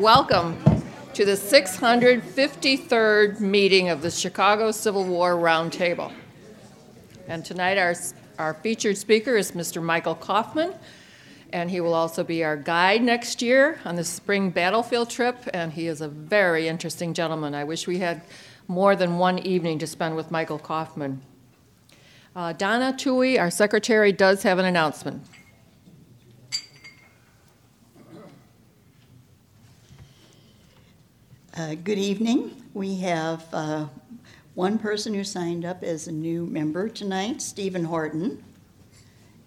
Welcome to the 653rd meeting of the Chicago Civil War Roundtable. And tonight, our, our featured speaker is Mr. Michael Kaufman, and he will also be our guide next year on the spring battlefield trip, and he is a very interesting gentleman. I wish we had more than one evening to spend with Michael Kaufman. Uh, Donna Tui, our secretary, does have an announcement. Uh, Good evening. We have uh, one person who signed up as a new member tonight, Stephen Horton.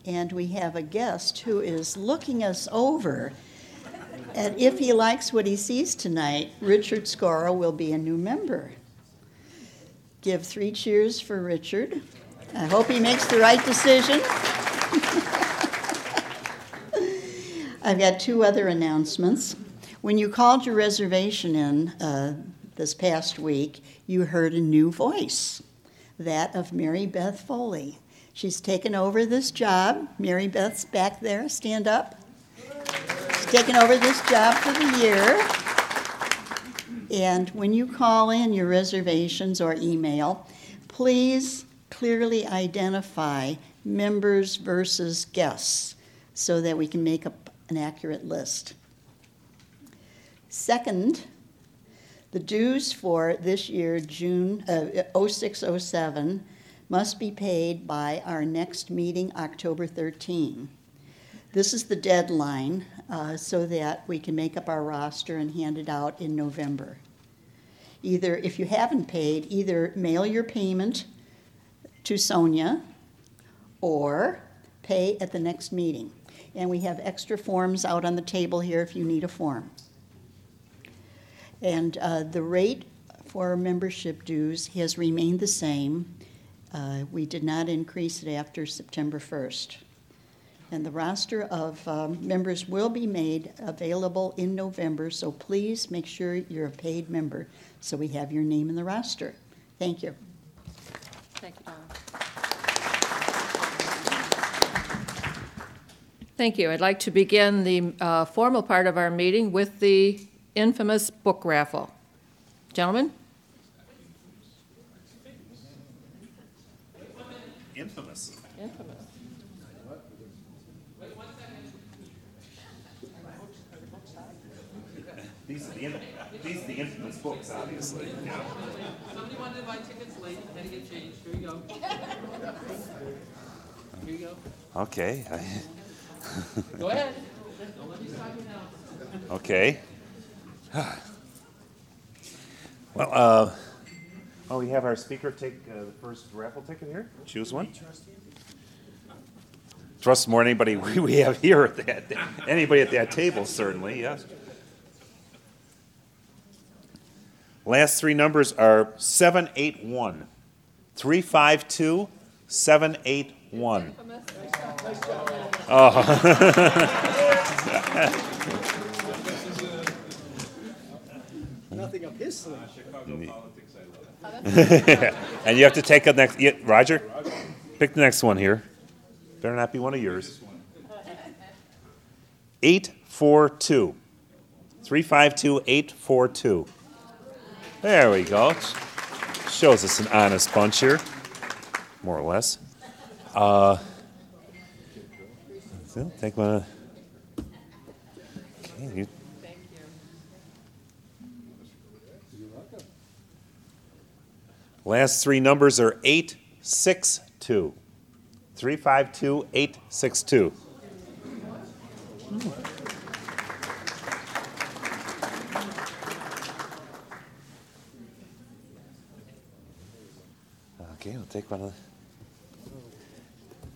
And we have a guest who is looking us over. And if he likes what he sees tonight, Richard Scora will be a new member. Give three cheers for Richard. I hope he makes the right decision. I've got two other announcements. When you called your reservation in uh, this past week, you heard a new voice, that of Mary Beth Foley. She's taken over this job. Mary Beth's back there. Stand up. She's taken over this job for the year. And when you call in your reservations or email, please clearly identify members versus guests so that we can make up an accurate list. Second, the dues for this year, June uh, 0607, must be paid by our next meeting, October 13. This is the deadline uh, so that we can make up our roster and hand it out in November. Either, if you haven't paid, either mail your payment to Sonia or pay at the next meeting. And we have extra forms out on the table here if you need a form. And uh, the rate for membership dues has remained the same. Uh, We did not increase it after September 1st. And the roster of um, members will be made available in November, so please make sure you're a paid member so we have your name in the roster. Thank you. Thank you, Donna. Thank you. I'd like to begin the uh, formal part of our meeting with the infamous book raffle. Gentlemen? Infamous. Infamous. These are the, in- these are the infamous books, obviously. you know. Somebody wanted to buy tickets late, had to get changed, here you go. Here you go. Okay, Go ahead. Don't let me stop you now. okay. Well, uh, well, we have our speaker take uh, the first raffle ticket here. Choose one. Trust more anybody we we have here at that, anybody at that table, certainly, yes. Last three numbers are 781. 352 781. Nothing up his sleeve. And you have to take a next, yeah, Roger, pick the next one here. Better not be one of yours. 842. 352 842. There we go. Shows us an honest bunch here, more or less. Uh, take one. of- Okay, you, Last three numbers are 862. 352 862. Okay, we'll take one of the,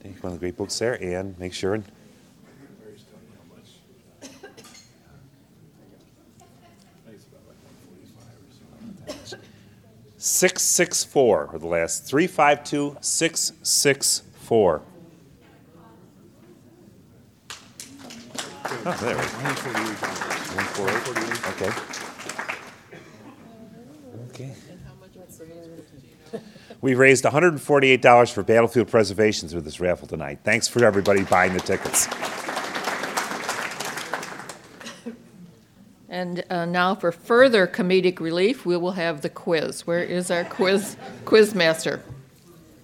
take one of the great books there and make sure and Six six four are the last three five two six six four. Oh, there we go. One four eight. Okay. Okay. We've raised $148 for battlefield preservation through this raffle tonight. Thanks for everybody buying the tickets. And uh, now for further comedic relief, we will have the quiz. Where is our quiz quiz master?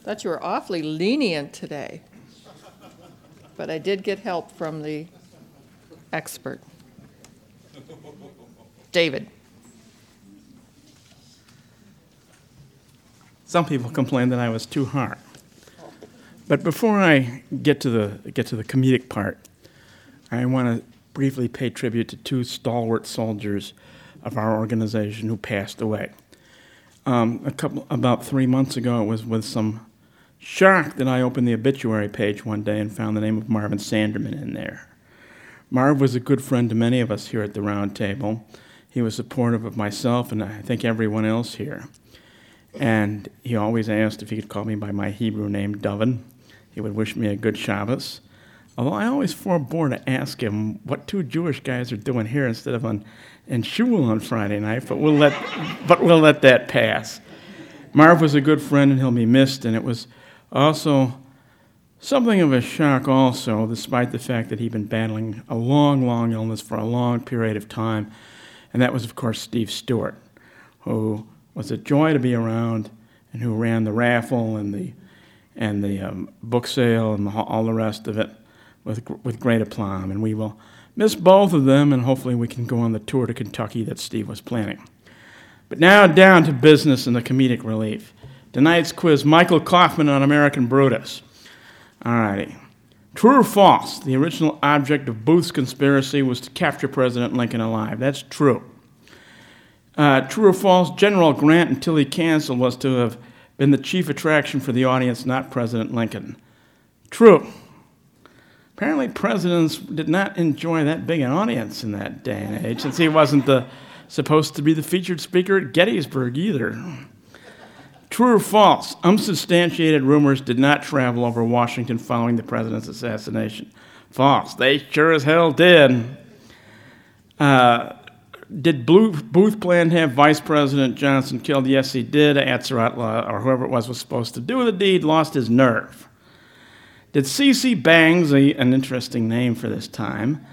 Thought you were awfully lenient today. But I did get help from the expert. David. Some people complained that I was too hard. But before I get to the get to the comedic part, I want to briefly pay tribute to two stalwart soldiers of our organization who passed away. Um, a couple about three months ago, it was with some shock that I opened the obituary page one day and found the name of Marvin Sanderman in there. Marv was a good friend to many of us here at the round table. He was supportive of myself and I think everyone else here. And he always asked if he could call me by my Hebrew name, Dovin. He would wish me a good Shabbos. Although I always forbore to ask him what two Jewish guys are doing here instead of on in shul on Friday night, but we'll let, but we'll let that pass. Marv was a good friend and he'll be missed, and it was also something of a shock, also, despite the fact that he'd been battling a long, long illness for a long period of time, and that was, of course, Steve Stewart, who was a joy to be around and who ran the raffle and the and the um, book sale and all the rest of it with with great aplomb. And we will miss both of them, and hopefully we can go on the tour to Kentucky that Steve was planning. But now down to business and the comedic relief. Tonight's quiz: Michael Kaufman on American Brutus. All righty. True or false? The original object of Booth's conspiracy was to capture President Lincoln alive. That's true. Uh, true or false? General Grant, until he canceled, was to have been the chief attraction for the audience, not President Lincoln. True. Apparently, presidents did not enjoy that big an audience in that day and age, since he wasn't the, supposed to be the featured speaker at Gettysburg either. True or false? Unsubstantiated rumors did not travel over Washington following the president's assassination. False. They sure as hell did. Uh, did Booth plan to have Vice President Johnson killed? Yes, he did. Atzerodt, or whoever it was, was supposed to do the deed, lost his nerve. Did C.C. Bangs, a, an interesting name for this time,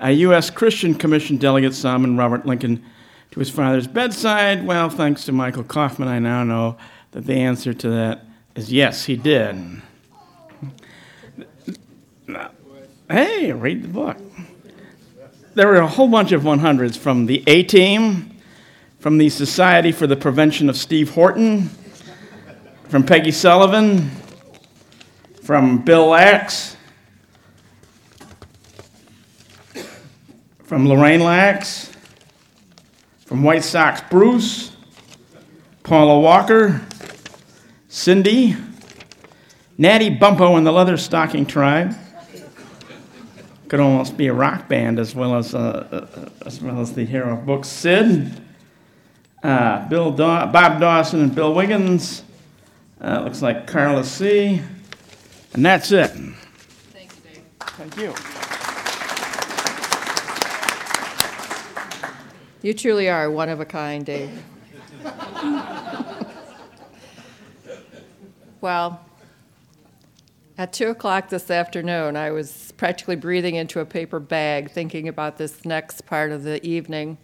a U.S. Christian Commission delegate summon Robert Lincoln to his father's bedside? Well, thanks to Michael Kaufman, I now know that the answer to that is yes, he did. Hey, read the book there were a whole bunch of 100s from the A Team, from the Society for the Prevention of Steve Horton, from Peggy Sullivan, from Bill Lax, from Lorraine Lax, from White Sox Bruce, Paula Walker, Cindy, Natty Bumppo and the Leather Stocking Tribe, could almost be a rock band as well as uh, uh, as well as the hero of books. Sid, uh, Bill Daw- Bob Dawson, and Bill Wiggins. Uh, looks like Carla C. And that's it. Thank you, Dave. Thank you. You truly are one of a kind, Dave. well, at 2 o'clock this afternoon, I was practically breathing into a paper bag thinking about this next part of the evening.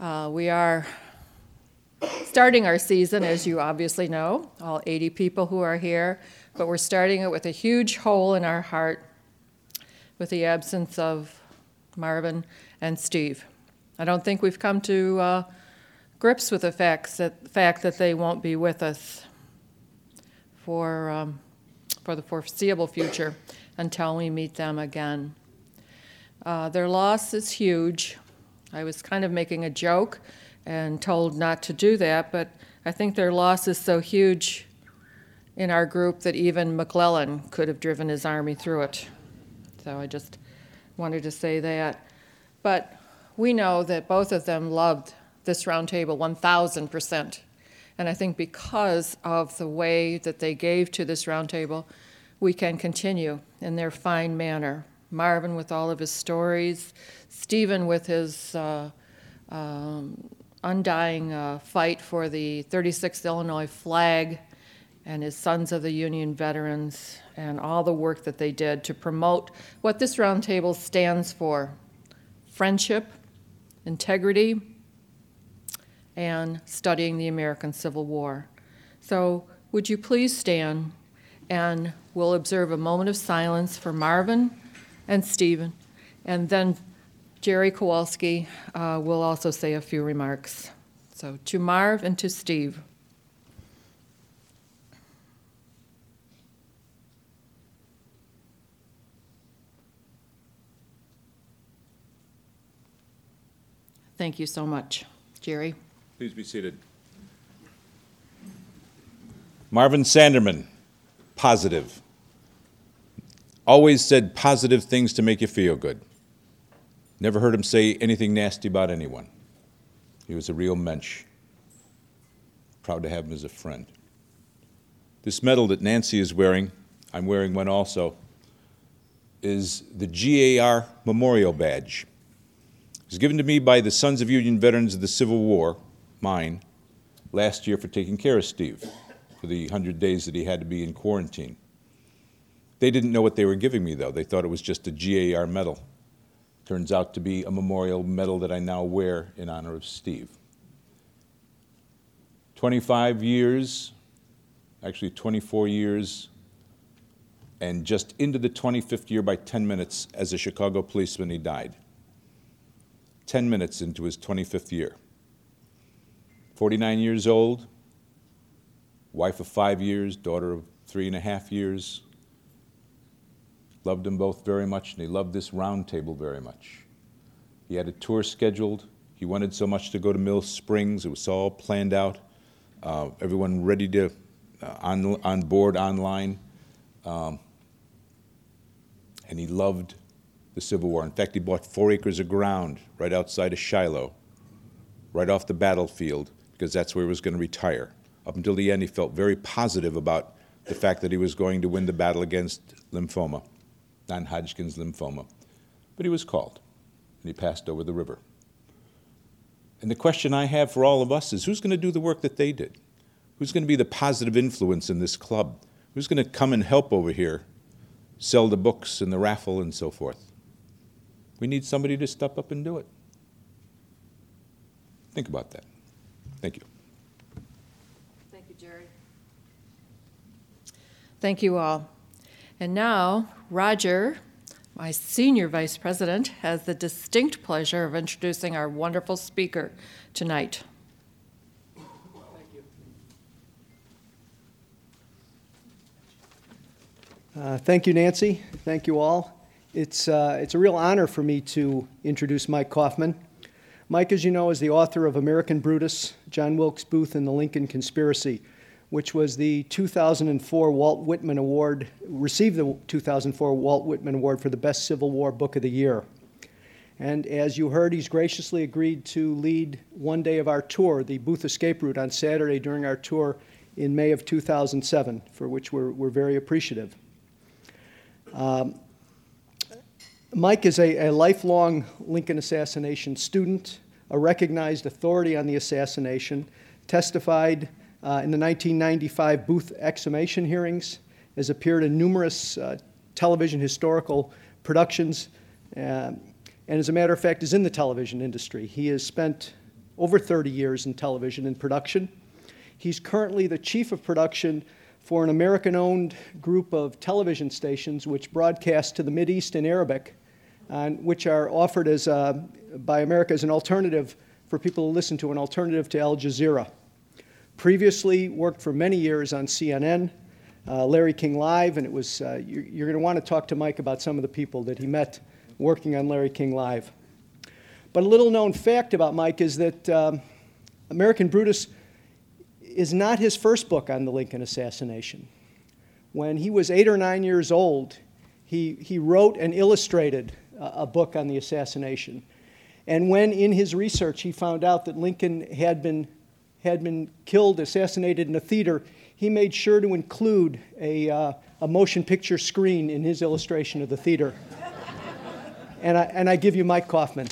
Uh, we are starting our season, as you obviously know, all 80 people who are here, but we're starting it with a huge hole in our heart with the absence of Marvin and Steve. I don't think we've come to uh, grips with the fact that, fact that they won't be with us for. Um, for the foreseeable future until we meet them again. Uh, their loss is huge. I was kind of making a joke and told not to do that, but I think their loss is so huge in our group that even McClellan could have driven his army through it. So I just wanted to say that. But we know that both of them loved this roundtable 1,000%. And I think because of the way that they gave to this roundtable, we can continue in their fine manner. Marvin with all of his stories, Stephen with his uh, um, undying uh, fight for the 36th Illinois flag, and his Sons of the Union veterans, and all the work that they did to promote what this roundtable stands for friendship, integrity, and studying the American Civil War. So, would you please stand and we'll observe a moment of silence for Marvin and Stephen, and then Jerry Kowalski uh, will also say a few remarks. So, to Marv and to Steve. Thank you so much. Jerry? Please be seated. Marvin Sanderman, positive. Always said positive things to make you feel good. Never heard him say anything nasty about anyone. He was a real mensch. Proud to have him as a friend. This medal that Nancy is wearing, I'm wearing one also, is the GAR Memorial Badge. Was given to me by the Sons of Union Veterans of the Civil War, mine, last year for taking care of Steve for the 100 days that he had to be in quarantine. They didn't know what they were giving me, though. They thought it was just a GAR medal. Turns out to be a memorial medal that I now wear in honor of Steve. 25 years, actually 24 years, and just into the 25th year by 10 minutes as a Chicago policeman, he died. 10 minutes into his 25th year. 49 years old, wife of five years, daughter of three and a half years. Loved them both very much, and he loved this round table very much. He had a tour scheduled. He wanted so much to go to Mill Springs. It was all planned out. Uh, everyone ready to uh, on on board online. Um, and he loved the Civil War. In fact, he bought four acres of ground right outside of Shiloh, right off the battlefield, because that's where he was going to retire. Up until the end, he felt very positive about the fact that he was going to win the battle against lymphoma, non Hodgkin's lymphoma. But he was called, and he passed over the river. And the question I have for all of us is who's going to do the work that they did? Who's going to be the positive influence in this club? Who's going to come and help over here, sell the books and the raffle and so forth? We need somebody to step up and do it. Think about that. Thank you. Thank you, Jerry. Thank you all. And now, Roger, my senior vice president, has the distinct pleasure of introducing our wonderful speaker tonight. Thank you. Uh, Thank you, Nancy. Thank you all. It's, uh, it's a real honor for me to introduce Mike Kaufman. Mike, as you know, is the author of American Brutus, John Wilkes Booth, and the Lincoln Conspiracy, which was the 2004 Walt Whitman Award, received the 2004 Walt Whitman Award for the Best Civil War Book of the Year. And as you heard, he's graciously agreed to lead one day of our tour, the Booth Escape Route, on Saturday during our tour in May of 2007, for which we're, we're very appreciative. Um, Mike is a, a, lifelong Lincoln assassination student, a recognized authority on the assassination, testified uh, in the 1995 Booth exhumation hearings, has appeared in numerous uh, television historical productions, uh, and as a matter of fact, is in the television industry. He has spent over 30 years in television in production. He's currently the chief of production for an American owned group of television stations which broadcast to the Mideast in Arabic, which are offered as, uh, by America as an alternative for people to listen to, an alternative to Al Jazeera. Previously worked for many years on CNN, uh, Larry King Live, and it was, uh, you're, you're going to want to talk to Mike about some of the people that he met working on Larry King Live. But a little known fact about Mike is that um, American Brutus is not his first book on the Lincoln assassination. When he was eight or nine years old, he, he wrote and illustrated a, book on the assassination. And when in his research he found out that Lincoln had been, had been killed, assassinated in a theater, he made sure to include a, uh, a motion picture screen in his illustration of the theater. and, I, and I give you Mike Kaufman.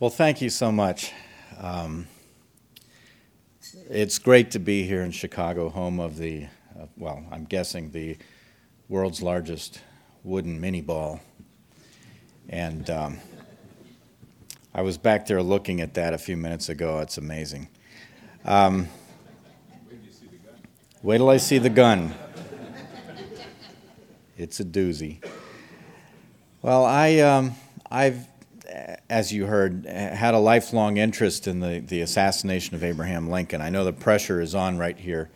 Well, thank you so much. Um, it's great to be here in Chicago, home of the uh, well, I'm guessing the world's largest wooden minié ball. And um, I was back there looking at that a few minutes ago. It's amazing. Um, wait till I see the gun. It's a doozy. Well, I, um, I've, as you heard, had a lifelong interest in the, the assassination of Abraham Lincoln. I know the pressure is on right here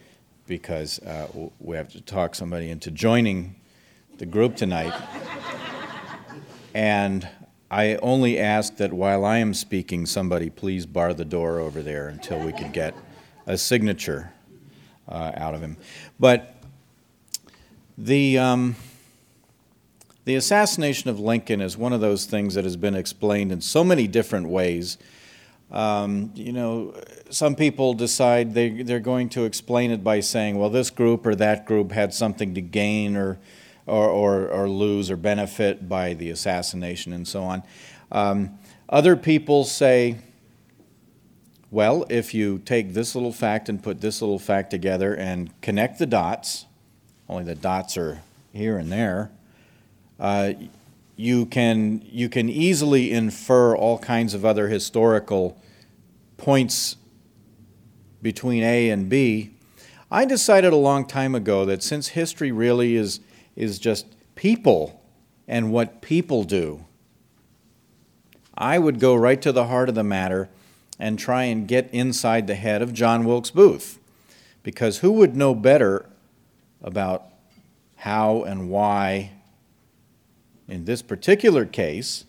because uh, we have to talk somebody into joining the group tonight. and I only ask that while I am speaking, somebody please bar the door over there until we could get a signature uh, out of him. But the. Um, the assassination of Lincoln is one of those things that has been explained in so many different ways. Um, you know, some people decide they, they're going to explain it by saying, well, this group or that group had something to gain or, or, or, or lose or benefit by the assassination and so on. Um, other people say, well, if you take this little fact and put this little fact together and connect the dots, only the dots are here and there, you, can, you can easily infer all kinds of other historical points between A and B. I decided a long time ago that since history really is, is just people and what people do, I would go right to the heart of the matter and try and get inside the head of John Wilkes Booth. Because who would know better about how and why in this particular case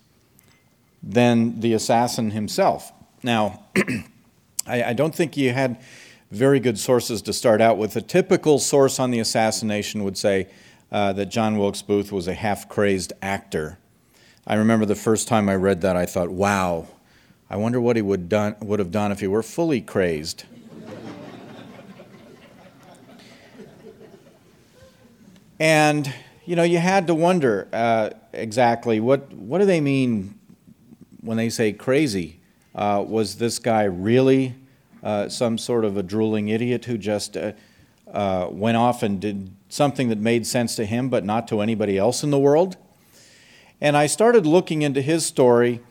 than the assassin himself. Now, I, I, don't think you had very good sources to start out with. A typical source on the assassination would say uh, that John Wilkes Booth was a half crazed actor. I remember the first time I read that, I thought, wow, I wonder what he would, done, would have done if he were fully crazed. and you know, you had to wonder uh, exactly what what do they mean when they say crazy? Uh, was this guy really uh, some sort of a drooling idiot who just uh, uh, went off and did something that made sense to him but not to anybody else in the world? And I started looking into his story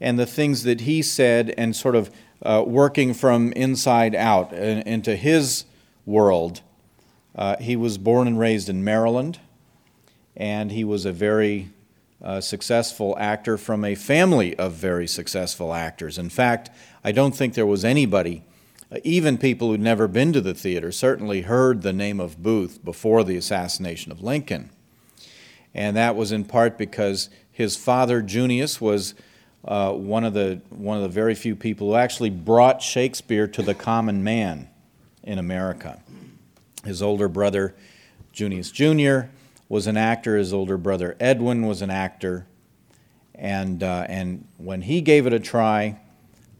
and the things that he said and sort of uh, working from inside out into his world. he was born and raised in Maryland and he was a very uh, successful actor from a family of very successful actors. In fact, I don't think there was anybody, uh, even people who'd never been to the theater, certainly heard the name of Booth before the assassination of Lincoln. And that was in part because his father, Junius, was uh, one, of the, one of the very few people who actually brought Shakespeare to the common man in America. His older brother, Junius Jr., was an actor. His older brother Edwin was an actor. And, uh, and when he gave it a try,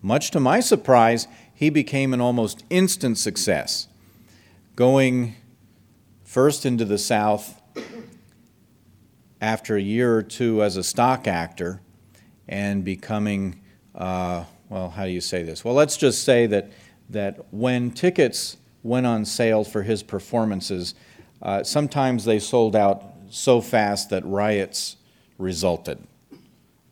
much to my surprise, he became an almost instant success, going first into the South after a year or two as a stock actor and becoming, uh, well, how do you say this? Well, let's just say that, that when tickets went on sale for his performances, uh, sometimes they sold out so fast that riots resulted.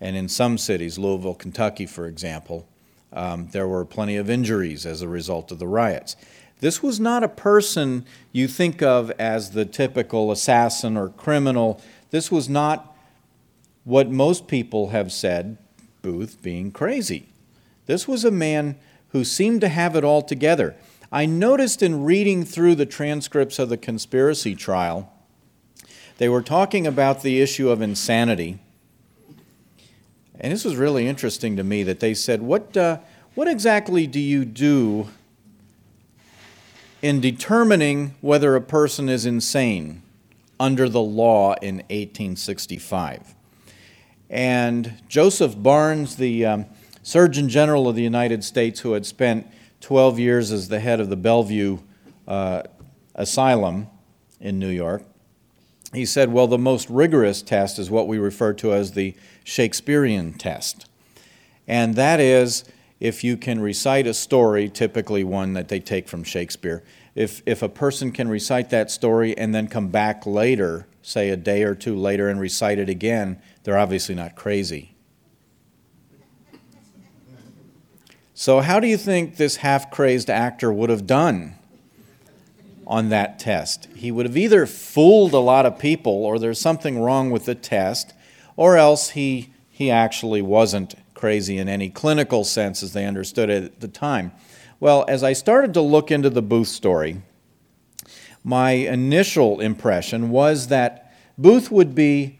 And in some cities, Louisville, Kentucky, for example, um, there were plenty of injuries as a result of the riots. This was not a person you think of as the typical assassin or criminal. This was not what most people have said, Booth being crazy. This was a man who seemed to have it all together. I noticed in reading through the transcripts of the conspiracy trial, they were talking about the issue of insanity. And this was really interesting to me that they said, What, uh, what exactly do you do in determining whether a person is insane under the law in 1865? And Joseph Barnes, the um, Surgeon General of the United States, who had spent 12 years as the head of the Bellevue uh, Asylum in New York. He said, Well, the most rigorous test is what we refer to as the Shakespearean test. And that is if you can recite a story, typically one that they take from Shakespeare, if, if a person can recite that story and then come back later, say a day or two later, and recite it again, they're obviously not crazy. So, how do you think this half crazed actor would have done on that test? He would have either fooled a lot of people, or there's something wrong with the test, or else he, he actually wasn't crazy in any clinical sense as they understood it at the time. Well, as I started to look into the Booth story, my initial impression was that Booth would be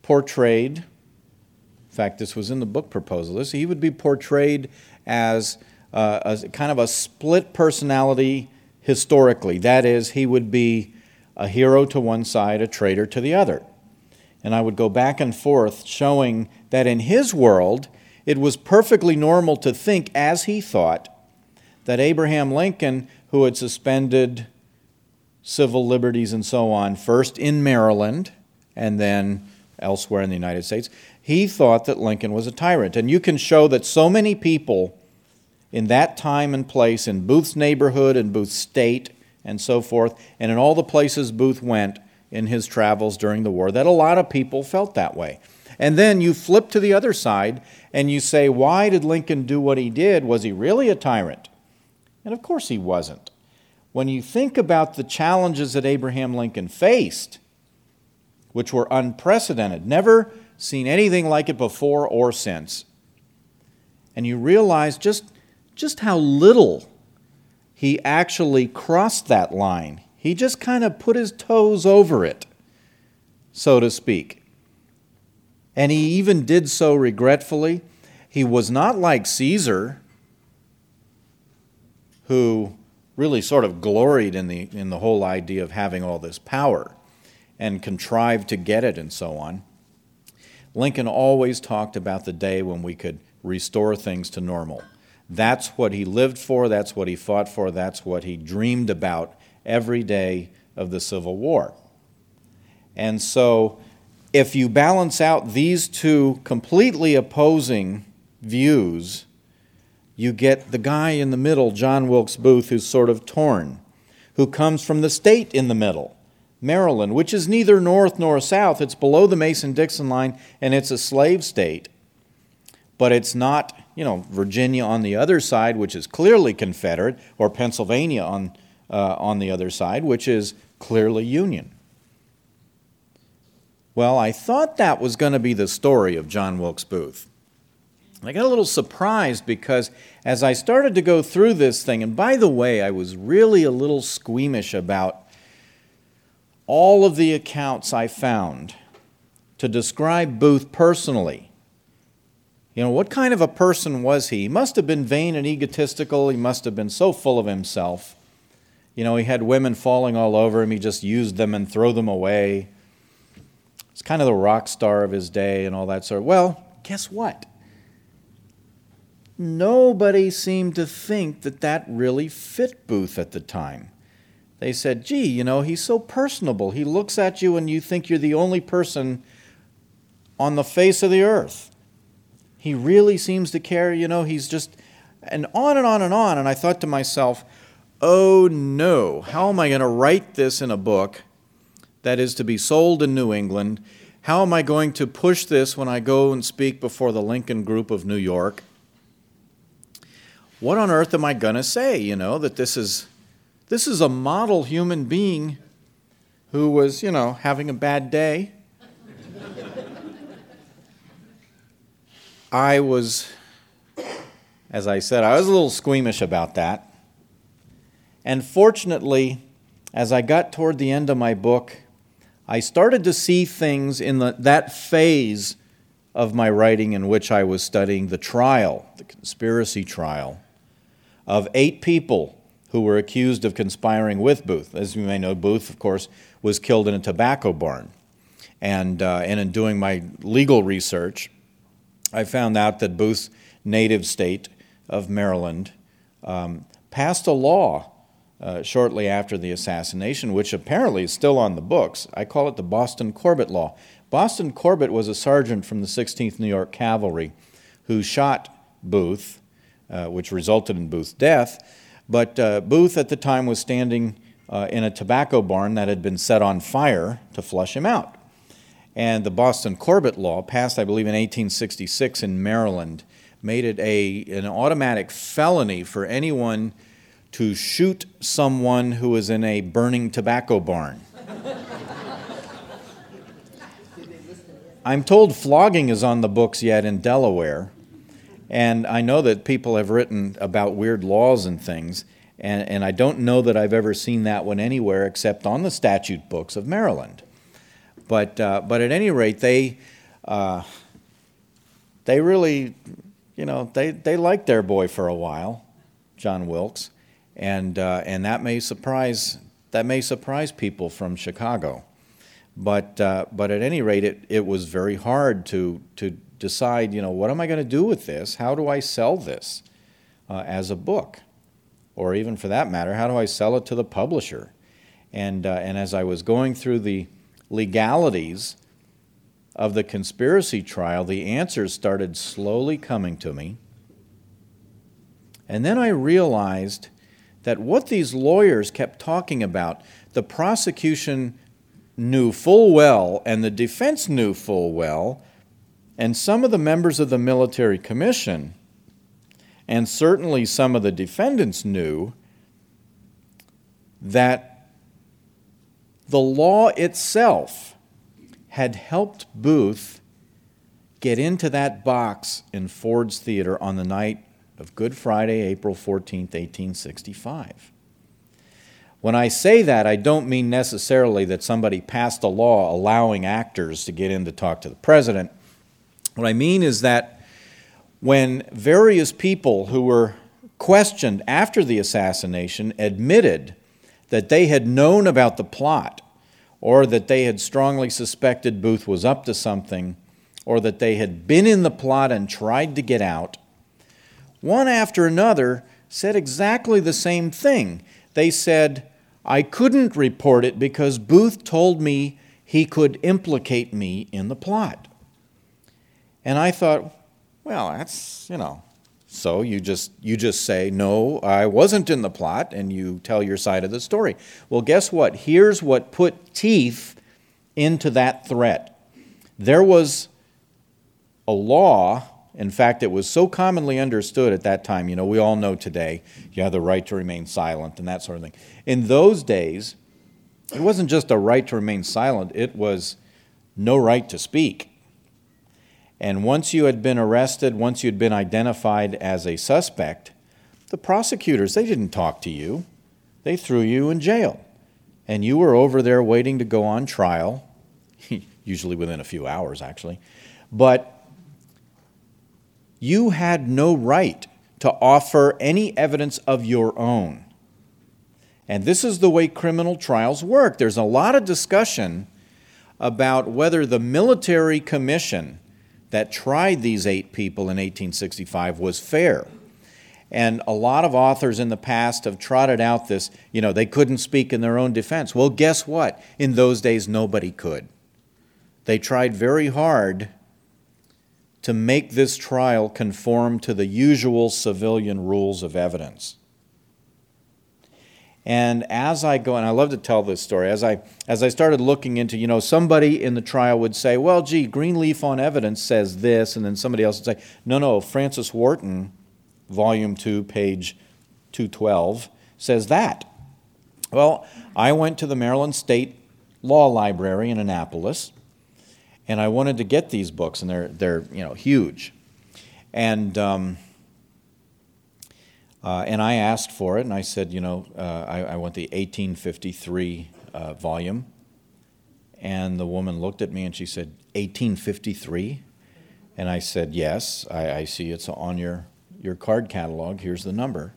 portrayed, in fact, this was in the book proposal, this, he would be portrayed as uh, a kind of a split personality historically. That is, he would be a hero to one side, a traitor to the other. And I would go back and forth showing that in his world, it was perfectly normal to think, as he thought, that Abraham Lincoln, who had suspended civil liberties and so on, first in Maryland and then elsewhere in the United States, he thought that Lincoln was a tyrant. And you can show that so many people in that time and place, in Booth's neighborhood and Booth's state and so forth, and in all the places Booth went in his travels during the war, that a lot of people felt that way. And then you flip to the other side and you say, why did Lincoln do what he did? Was he really a tyrant? And of course he wasn't. When you think about the challenges that Abraham Lincoln faced, which were unprecedented, never seen anything like it before or since, and you realize just, just how little he actually crossed that line. He just kind of put his toes over it, so to speak. And he even did so regretfully. He was not like Caesar, who really sort of gloried in the, in the whole idea of having all this power and contrived to get it and so on. Lincoln always talked about the day when we could restore things to normal. That's what he lived for, that's what he fought for, that's what he dreamed about every day of the Civil War. And so, if you balance out these two completely opposing views, you get the guy in the middle, John Wilkes Booth, who's sort of torn, who comes from the state in the middle, Maryland, which is neither north nor south. It's below the Mason Dixon line, and it's a slave state. But it's not, you know, Virginia on the other side, which is clearly Confederate, or Pennsylvania on, uh, on the other side, which is clearly Union. Well, I thought that was going to be the story of John Wilkes Booth. I got a little surprised because as I started to go through this thing, and by the way, I was really a little squeamish about all of the accounts I found to describe Booth personally. You know, what kind of a person was he? He must have been vain and egotistical. He must have been so full of himself. You know, he had women falling all over him. He just used them and throw them away. He's kind of the rock star of his day and all that sort of. Well, guess what? nobody seemed to think that that really fit Booth at the time. They said, gee, you know, he's so personable. He looks at you and you think you're the only person on the face of the earth. He really seems to care, you know, he's just, and on and on and on. And I thought to myself, oh no, how am I going to write this in a book that is to be sold in New England? How am I going to push this when I go and speak before the Lincoln Group of New York? what on earth am I going to say? You know, that this is, this is a model human being who was, you know, having a bad day. I was, as I said, I was a little squeamish about that. And fortunately, as I got toward the end of my book, I started to see things in the, that phase of my writing in which I was studying the trial, the conspiracy trial of eight people who were accused of conspiring with Booth. As you may know, Booth, of course, was killed in a tobacco barn. And, uh, and in doing my legal research, I found out that Booth's native state of Maryland um, passed a law uh, shortly after the assassination, which apparently is still on the books. I call it the Boston Corbett Law. Boston Corbett was a sergeant from the 16th New York Cavalry who shot Booth uh, which resulted in Booth's death. But uh, Booth at the time was standing uh, in a tobacco barn that had been set on fire to flush him out. And the Boston Corbett Law, passed, I believe, in 1866 in Maryland, made it a, an automatic felony for anyone to shoot someone who was in a burning tobacco barn. I'm told flogging is on the books yet in Delaware, and I know that people have written about weird laws and things, and, and I don't know that I've ever seen that one anywhere except on the statute books of Maryland. But, uh, but at any rate, they, uh, they really, you know, they, they liked their boy for a while, John Wilkes, and, uh, and that, may surprise, that may surprise people from Chicago. But, uh, but at any rate, it, it was very hard to, to decide, you know, what am I going to do with this? How do I sell this uh, as a book? Or even for that matter, how do I sell it to the publisher? And, uh, and as I was going through the legalities of the conspiracy trial, the answers started slowly coming to me. And then I realized that what these lawyers kept talking about, the prosecution knew full well, and the defense knew full well, and some of the members of the military commission, and certainly some of the defendants knew that the law itself had helped Booth get into that box in Ford's Theater on the night of Good Friday, April 14, 1865. When I say that, I don't mean necessarily that somebody passed a law allowing actors to get in to talk to the president. What I mean is that when various people who were questioned after the assassination admitted that they had known about the plot, or that they had strongly suspected Booth was up to something, or that they had been in the plot and tried to get out, one after another said exactly the same thing. They said, I couldn't report it because Booth told me he could implicate me in the plot. And I thought, well, that's, you know, so you just you just say, "No, I wasn't in the plot," and you tell your side of the story. Well, guess what? Here's what put teeth into that threat. There was a law in fact, it was so commonly understood at that time. You know, we all know today you have the right to remain silent and that sort of thing. In those days, it wasn't just a right to remain silent, it was no right to speak. And once you had been arrested, once you had been identified as a suspect, the prosecutors, they didn't talk to you. They threw you in jail. And you were over there waiting to go on trial, usually within a few hours, actually. But you had no right to offer any evidence of your own. And this is the way criminal trials work. There's a lot of discussion about whether the military commission that tried these eight people in 1865 was fair. And a lot of authors in the past have trotted out this, you know, they couldn't speak in their own defense. Well, guess what? In those days, nobody could. They tried very hard to make this trial conform to the usual civilian rules of evidence. And as I go, and I love to tell this story, as I, as I started looking into, you know, somebody in the trial would say, well, gee, Greenleaf on Evidence says this, and then somebody else would say, no, no, Francis Wharton, volume 2, page 212, says that. Well, I went to the Maryland State Law Library in Annapolis, and I wanted to get these books, and they're they're you know huge, and um, uh, and I asked for it, and I said, you know, uh, I, I, want the 1853 uh, volume, and the woman looked at me and she said, 1853, and I said, yes, I, I see it's on your your card catalog. Here's the number,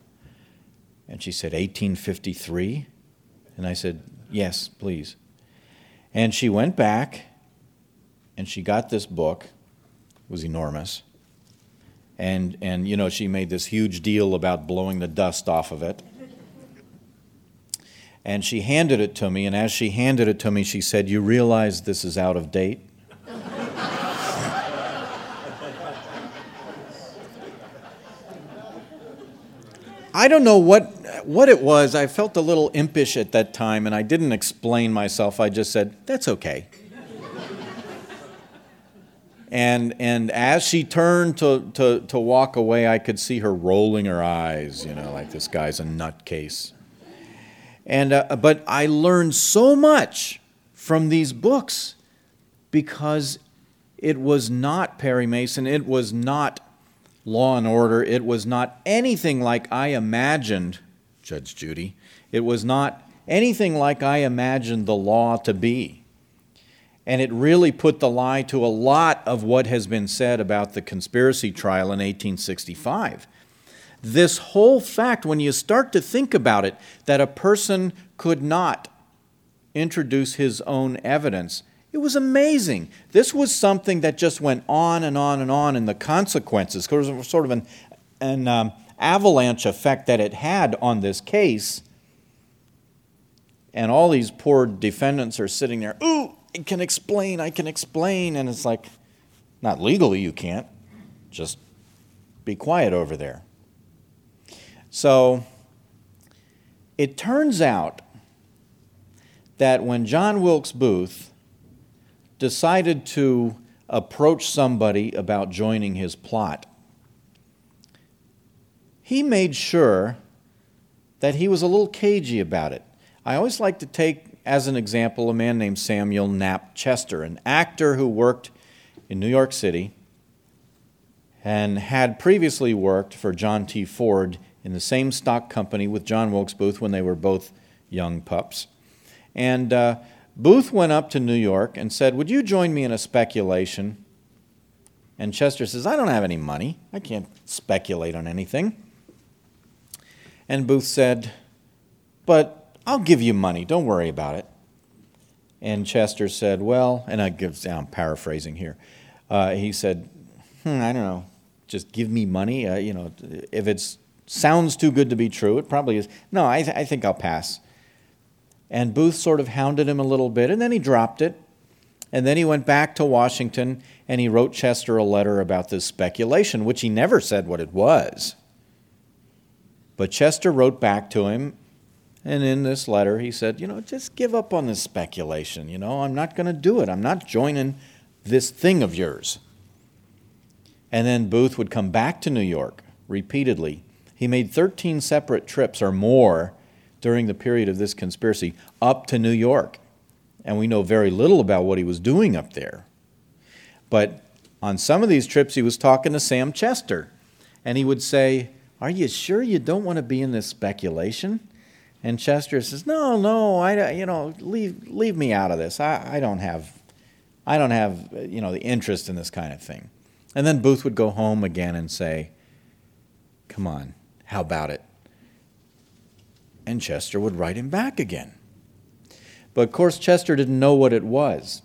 and she said, 1853, and I said, yes, please, and she went back and she got this book. It was enormous. And, and, you know, she made this huge deal about blowing the dust off of it. And she handed it to me, and as she handed it to me, she said, You realize this is out of date? I don't know what, what it was. I felt a little impish at that time, and I didn't explain myself. I just said, That's okay. And, and as she turned to, to, to walk away, I could see her rolling her eyes, you know, like this guy's a nutcase. And, uh, but I learned so much from these books because it was not Perry Mason, it was not Law and Order, it was not anything like I imagined, Judge Judy. It was not anything like I imagined the law to be. And it really put the lie to a lot of what has been said about the conspiracy trial in 1865. This whole fact, when you start to think about it, that a person could not introduce his own evidence, it was amazing. This was something that just went on and on and on, and the consequences, there was sort of an, an um, avalanche effect that it had on this case. And all these poor defendants are sitting there, ooh, I can explain, I can explain. And it's like, not legally, you can't. Just be quiet over there. So it turns out that when John Wilkes Booth decided to approach somebody about joining his plot, he made sure that he was a little cagey about it. I always like to take as an example a man named Samuel Knapp Chester, an actor who worked in New York City and had previously worked for John T. Ford in the same stock company with John Wilkes Booth when they were both young pups. And uh, Booth went up to New York and said, Would you join me in a speculation? And Chester says, I don't have any money. I can't speculate on anything. And Booth said, But I'll give you money. Don't worry about it. And Chester said, Well, and I give, I'm paraphrasing here. Uh, he said, hmm, I don't know, just give me money. Uh, you know, if it sounds too good to be true. It probably is. No, I, th- I think I'll pass. And Booth sort of hounded him a little bit, and then he dropped it. And then he went back to Washington and he wrote Chester a letter about this speculation, which he never said what it was. But Chester wrote back to him, and in this letter he said, You know, just give up on this speculation. You know, I'm not going to do it. I'm not joining this thing of yours. And then Booth would come back to New York repeatedly he made 13 separate trips or more during the period of this conspiracy up to New York. And we know very little about what he was doing up there. But on some of these trips, he was talking to Sam Chester. And he would say, Are you sure you don't want to be in this speculation? And Chester says, No, no, I, you know, leave, leave me out of this. I, I don't have, I don't have, you know, the interest in this kind of thing. And then Booth would go home again and say, Come on, how about it? And Chester would write him back again. But of course, Chester didn't know what it was.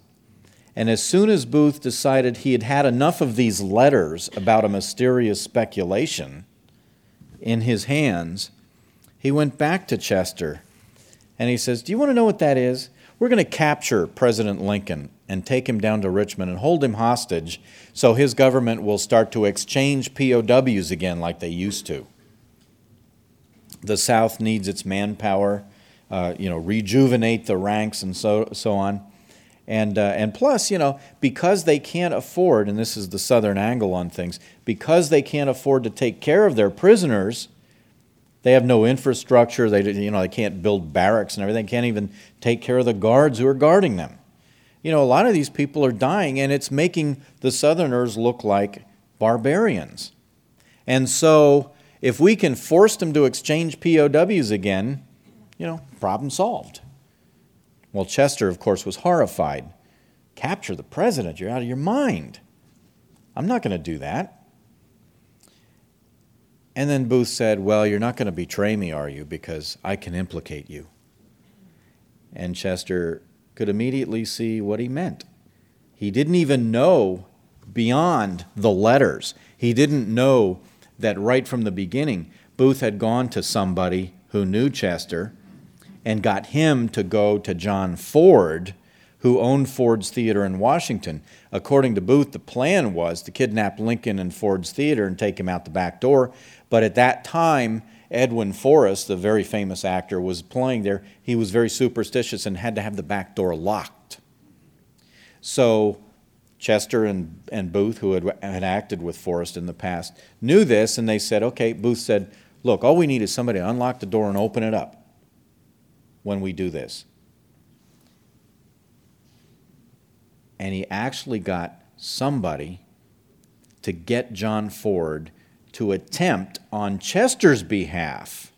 And as soon as Booth decided he had had enough of these letters about a mysterious speculation in his hands, he went back to Chester and he says, Do you want to know what that is? We're going to capture President Lincoln and take him down to Richmond and hold him hostage so his government will start to exchange POWs again like they used to the South needs its manpower, uh, you know, rejuvenate the ranks and so, so on. And, uh, and plus, you know, because they can't afford, and this is the Southern angle on things, because they can't afford to take care of their prisoners, they have no infrastructure. They, you know, they can't build barracks and everything. Can't even take care of the guards who are guarding them. You know, a lot of these people are dying, and it's making the Southerners look like barbarians. And so if we can force them to exchange POWs again, you know, problem solved. Well, Chester, of course, was horrified. Capture the president, you're out of your mind. I'm not going to do that. And then Booth said, Well, you're not going to betray me, are you? Because I can implicate you. And Chester could immediately see what he meant. He didn't even know beyond the letters, he didn't know that right from the beginning, Booth had gone to somebody who knew Chester and got him to go to John Ford, who owned Ford's Theater in Washington. According to Booth, the plan was to kidnap Lincoln and Ford's Theater and take him out the back door. But at that time, Edwin Forrest, the very famous actor, was playing there, he was very superstitious and had to have the back door locked. So Chester and, and Booth, who had, had acted with Forrest in the past, knew this, and they said, okay, Booth said, look, all we need is somebody to unlock the door and open it up when we do this. And he actually got somebody to get John Ford to attempt on Chester's behalf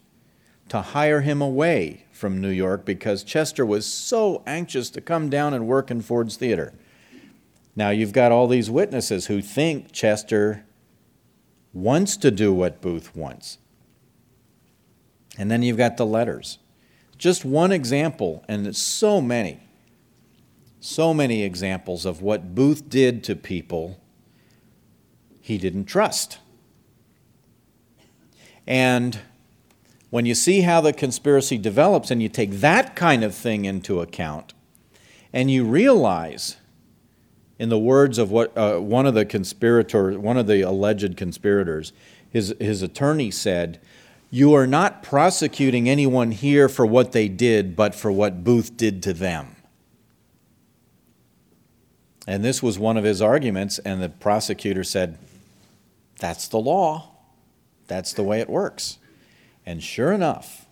to hire him away from New York because Chester was so anxious to come down and work in Ford's theater. Now you've got all these witnesses who think Chester wants to do what Booth wants. And then you've got the letters. Just one example, and so many, so many examples of what Booth did to people he didn't trust. And when you see how the conspiracy develops and you take that kind of thing into account, and you realize, in the words of what uh, one of the conspirators, one of the alleged conspirators, his, his attorney said, You are not prosecuting anyone here for what they did, but for what Booth did to them. And this was one of his arguments, and the prosecutor said, That's the law. That's the way it works. And sure enough,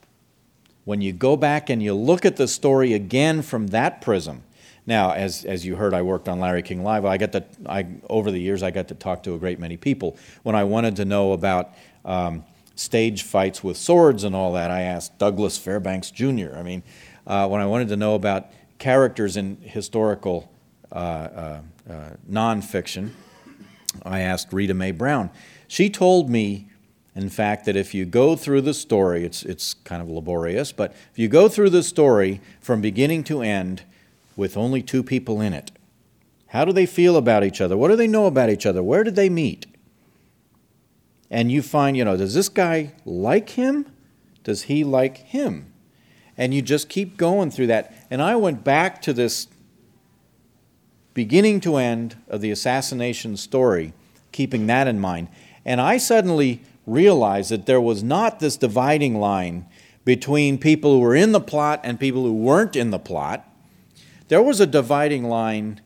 when you go back and you look at the story again from that prism, now, as, as you heard, I worked on Larry King Live. I got to, I, over the years, I got to talk to a great many people. When I wanted to know about um, stage fights with swords and all that, I asked Douglas Fairbanks Jr. I mean, uh, when I wanted to know about characters in historical uh, uh, uh, nonfiction, I asked Rita Mae Brown. She told me in fact, that if you go through the story, it's, it's kind of laborious, but if you go through the story from beginning to end with only two people in it, how do they feel about each other? What do they know about each other? Where did they meet? And you find, you know, does this guy like him? Does he like him? And you just keep going through that. And I went back to this beginning to end of the assassination story, keeping that in mind. And I suddenly realized that there was not this dividing line between people who were in the plot and people who weren't in the plot. There was a dividing line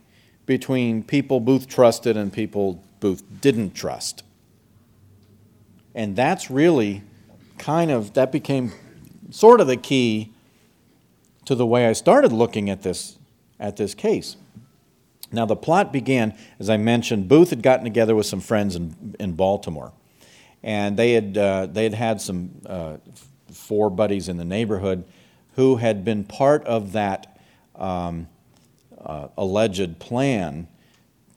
between people Booth trusted and people Booth didn't trust. And that's really kind of, that became sort of the key to the way I started looking at this, at this case. Now, the plot began, as I mentioned, Booth had gotten together with some friends in, in Baltimore and they had uh, they had had some uh, four buddies in the neighborhood who had been part of that um, uh, alleged plan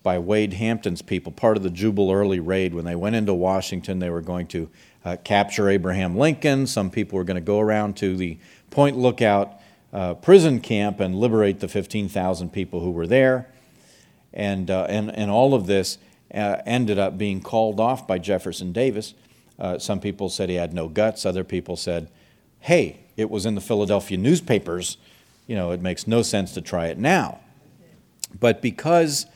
by Wade Hampton's people, part of the Jubal Early raid. When they went into Washington, they were going to uh, capture Abraham Lincoln. Some people were going to go around to the Point Lookout uh, prison camp and liberate the 15,000 people who were there. And, uh, and, and all of this uh, ended up being called off by Jefferson Davis. Uh, some people said he had no guts. Other people said, hey, it was in the Philadelphia newspapers. You know, it makes no sense to try it now. But because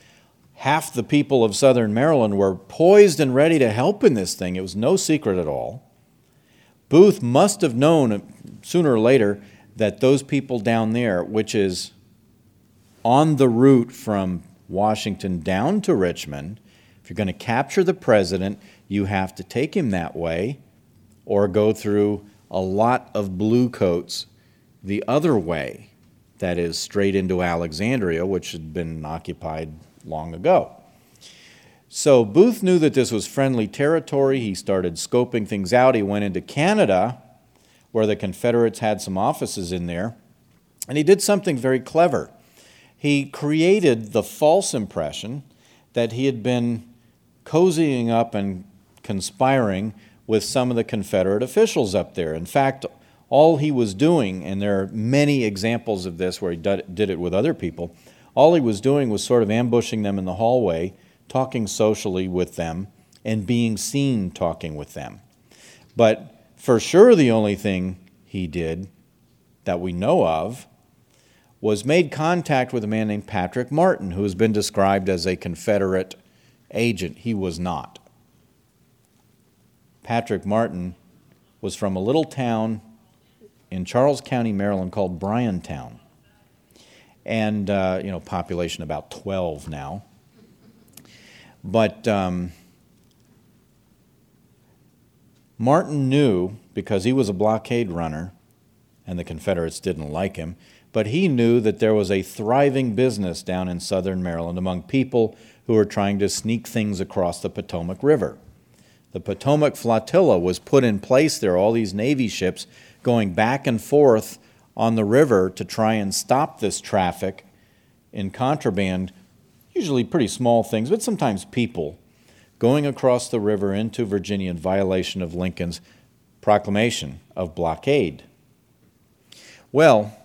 half the people of southern Maryland were poised and ready to help in this thing, it was no secret at all. Booth must have known sooner or later that those people down there, which is on the route from Washington down to Richmond, if you're going to capture the president, you have to take him that way or go through a lot of blue coats the other way, that is, straight into Alexandria, which had been occupied long ago. So Booth knew that this was friendly territory. He started scoping things out. He went into Canada, where the Confederates had some offices in there, and he did something very clever. He created the false impression that he had been cozying up and conspiring with some of the Confederate officials up there. In fact, all he was doing, and there are many examples of this where he did it with other people, all he was doing was sort of ambushing them in the hallway, talking socially with them, and being seen talking with them. But for sure, the only thing he did that we know of was made contact with a man named Patrick Martin, who has been described as a Confederate agent. He was not. Patrick Martin was from a little town in Charles County, Maryland called Bryantown. And, uh, you know, population about 12 now. But um, Martin knew, because he was a blockade runner, and the Confederates didn't like him, but he knew that there was a thriving business down in southern Maryland among people who were trying to sneak things across the Potomac River. The Potomac flotilla was put in place there, all these Navy ships going back and forth on the river to try and stop this traffic in contraband, usually pretty small things, but sometimes people, going across the river into Virginia in violation of Lincoln's proclamation of blockade. Well,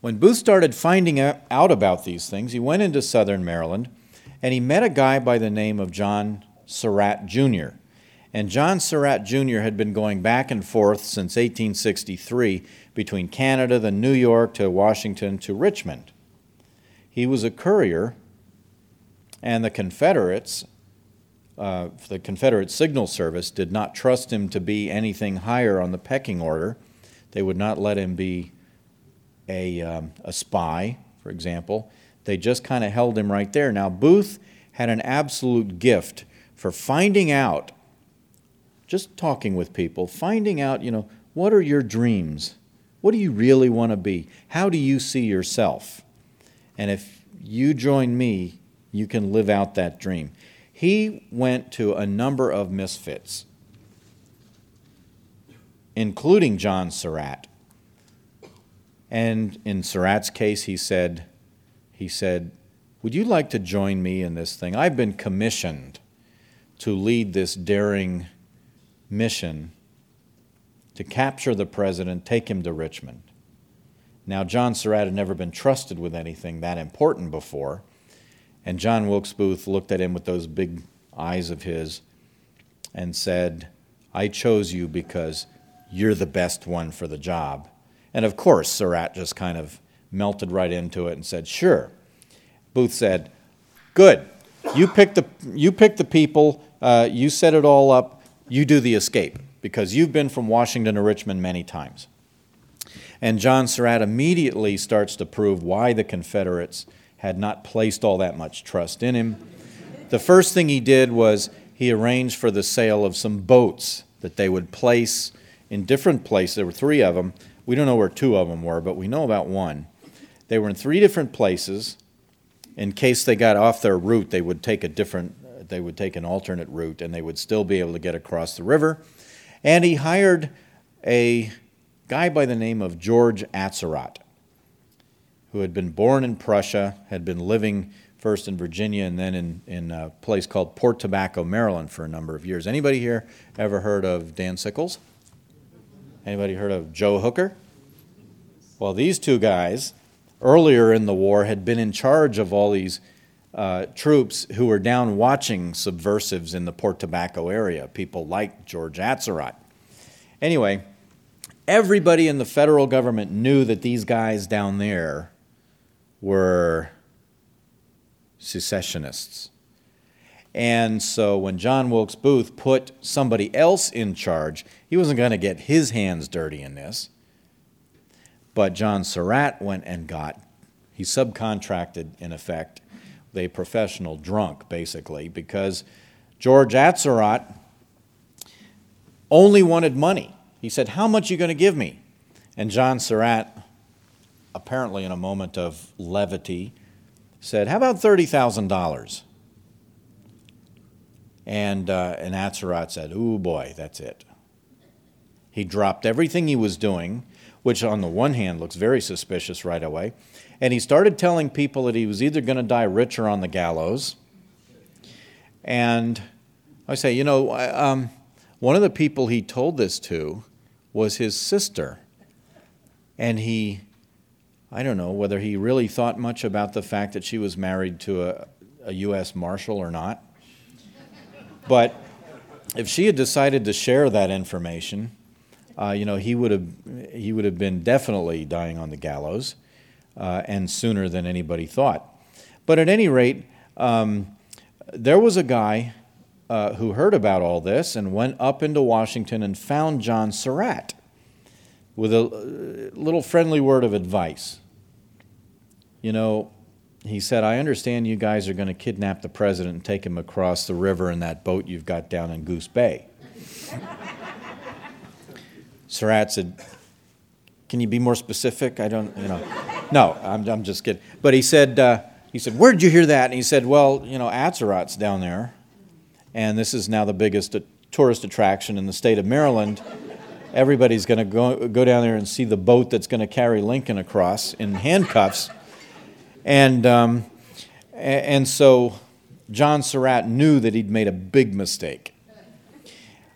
when Booth started finding out about these things, he went into southern Maryland and he met a guy by the name of John Surratt Jr. And John Surratt Jr. had been going back and forth since 1863 between Canada, then New York, to Washington, to Richmond. He was a courier, and the Confederates, uh, the Confederate Signal Service, did not trust him to be anything higher on the pecking order. They would not let him be a, um, a spy, for example. They just kind of held him right there. Now, Booth had an absolute gift for finding out, just talking with people, finding out, you know, what are your dreams? What do you really want to be? How do you see yourself? And if you join me, you can live out that dream. He went to a number of misfits, including John Surratt. And in Surratt's case, he said, he said, Would you like to join me in this thing? I've been commissioned to lead this daring mission to capture the president, take him to Richmond. Now, John Surratt had never been trusted with anything that important before, and John Wilkes Booth looked at him with those big eyes of his and said, I chose you because you're the best one for the job. And of course, Surratt just kind of melted right into it and said, Sure. Booth said, Good. You pick the, you pick the people, uh, you set it all up, you do the escape, because you've been from Washington to Richmond many times. And John Surratt immediately starts to prove why the Confederates had not placed all that much trust in him. The first thing he did was he arranged for the sale of some boats that they would place in different places. There were three of them. We don't know where two of them were, but we know about one. They were in three different places in case they got off their route, they would take a different, they would take an alternate route and they would still be able to get across the river. And he hired a guy by the name of George Atzerodt, who had been born in Prussia, had been living first in Virginia and then in, in a place called Port Tobacco, Maryland for a number of years. Anybody here ever heard of Dan Sickles? Anybody heard of Joe Hooker? Well, these two guys earlier in the war had been in charge of all these uh, troops who were down watching subversives in the Port Tobacco area, people like George Atzerodt. Anyway, everybody in the federal government knew that these guys down there were secessionists. And so when John Wilkes Booth put somebody else in charge, he wasn't going to get his hands dirty in this. But John Surratt went and got, he subcontracted, in effect, a professional drunk, basically, because George Atzerodt only wanted money. He said, How much are you going to give me? And John Surratt, apparently in a moment of levity, said, How about $30,000? And, uh, and Atzerodt said, Ooh, boy, that's it. He dropped everything he was doing which on the one hand looks very suspicious right away. And he started telling people that he was either going to die rich or on the gallows. And I say, you know, um, one of the people he told this to was his sister. And he, I don't know whether he really thought much about the fact that she was married to a, a U.S. Marshal or not. But if she had decided to share that information, uh, you know, he would have he would have been definitely dying on the gallows, uh, and sooner than anybody thought. But at any rate, um, there was a guy uh, who heard about all this and went up into Washington and found John Surratt with a uh, little friendly word of advice. You know, he said, I understand you guys are going to kidnap the president and take him across the river in that boat you've got down in Goose Bay. Surratt said, Can you be more specific? I don't, you know. No, I'm, I'm just kidding. But he said, uh, he said, Where did you hear that? And he said, Well, you know, Atzerodt's down there, and this is now the biggest tourist attraction in the state of Maryland. Everybody's going to go, go down there and see the boat that's going to carry Lincoln across in handcuffs. And, um, and so John Surratt knew that he'd made a big mistake.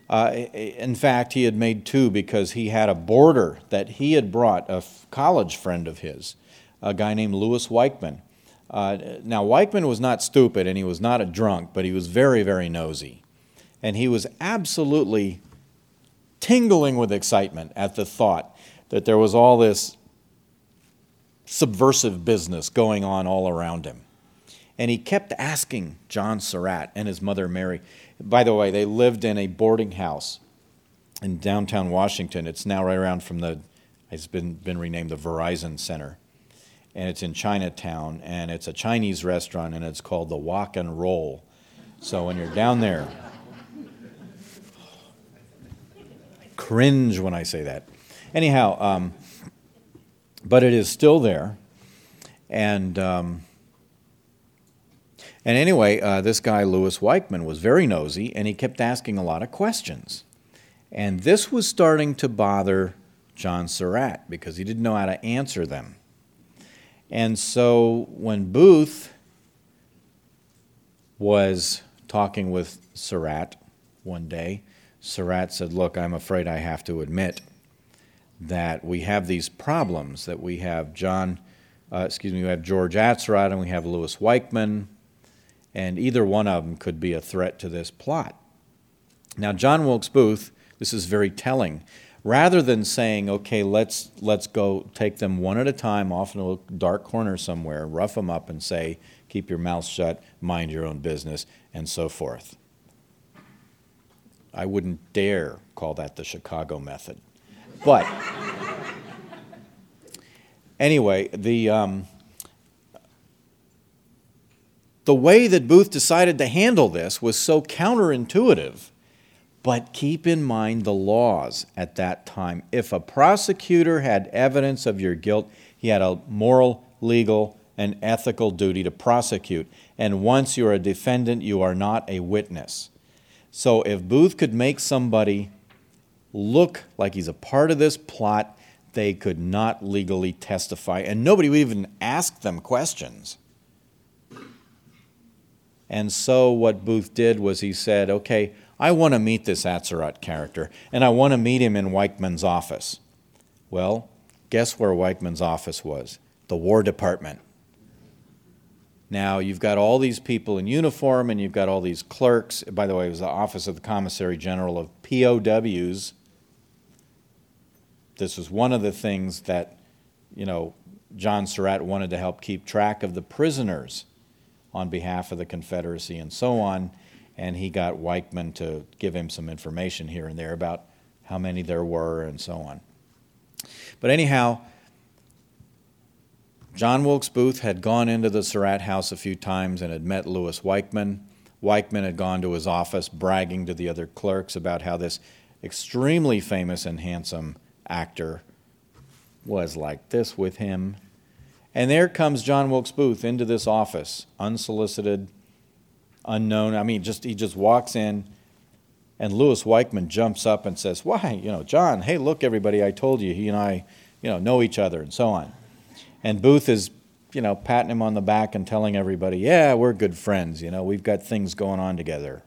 Uh, in fact, he had made two because he had a boarder that he had brought, a college friend of his, a guy named Louis Weichman. Uh, now, Weichman was not stupid and he was not a drunk, but he was very, very nosy. And he was absolutely tingling with excitement at the thought that there was all this subversive business going on all around him. And he kept asking John Surratt and his mother Mary. By the way, they lived in a boarding house in downtown Washington. It's now right around from the, it's been, been renamed the Verizon Center. And it's in Chinatown. And it's a Chinese restaurant, and it's called the Wok and Roll. So when you're down there, cringe when I say that. Anyhow, um, but it is still there. And um, and anyway, uh, this guy Louis Weichman was very nosy, and he kept asking a lot of questions. And this was starting to bother John Surratt because he didn't know how to answer them. And so when Booth was talking with Surratt one day, Surratt said, Look, I'm afraid I have to admit that we have these problems, that we have John, uh, excuse me, we have George Atzerodt and we have Louis Weichman, and either one of them could be a threat to this plot. Now, John Wilkes Booth, this is very telling. Rather than saying, okay, let's, let's go take them one at a time off in a dark corner somewhere, rough them up and say, keep your mouth shut, mind your own business, and so forth. I wouldn't dare call that the Chicago method. But anyway, the, um, the way that Booth decided to handle this was so counterintuitive. But keep in mind the laws at that time. If a prosecutor had evidence of your guilt, he had a moral, legal, and ethical duty to prosecute. And once you're a defendant, you are not a witness. So if Booth could make somebody look like he's a part of this plot, they could not legally testify, and nobody would even ask them questions. And so what Booth did was he said, okay, I want to meet this Atzerodt character, and I want to meet him in Weichman's office. Well, guess where Weichman's office was? The War Department. Now, you've got all these people in uniform and you've got all these clerks. By the way, it was the Office of the Commissary General of POWs. This was one of the things that, you know, John Surratt wanted to help keep track of the prisoners on behalf of the Confederacy and so on. And he got Weichman to give him some information here and there about how many there were and so on. But anyhow, John Wilkes Booth had gone into the Surratt house a few times and had met Louis Weichman. Weichman had gone to his office bragging to the other clerks about how this extremely famous and handsome actor was like this with him. And there comes John Wilkes Booth into this office, unsolicited, unknown. I mean, just he just walks in, and Louis Weichman jumps up and says, "Why, you know, John? Hey, look, everybody! I told you he and I, you know, know each other, and so on." And Booth is, you know, patting him on the back and telling everybody, yeah, we're good friends. You know, we've got things going on together.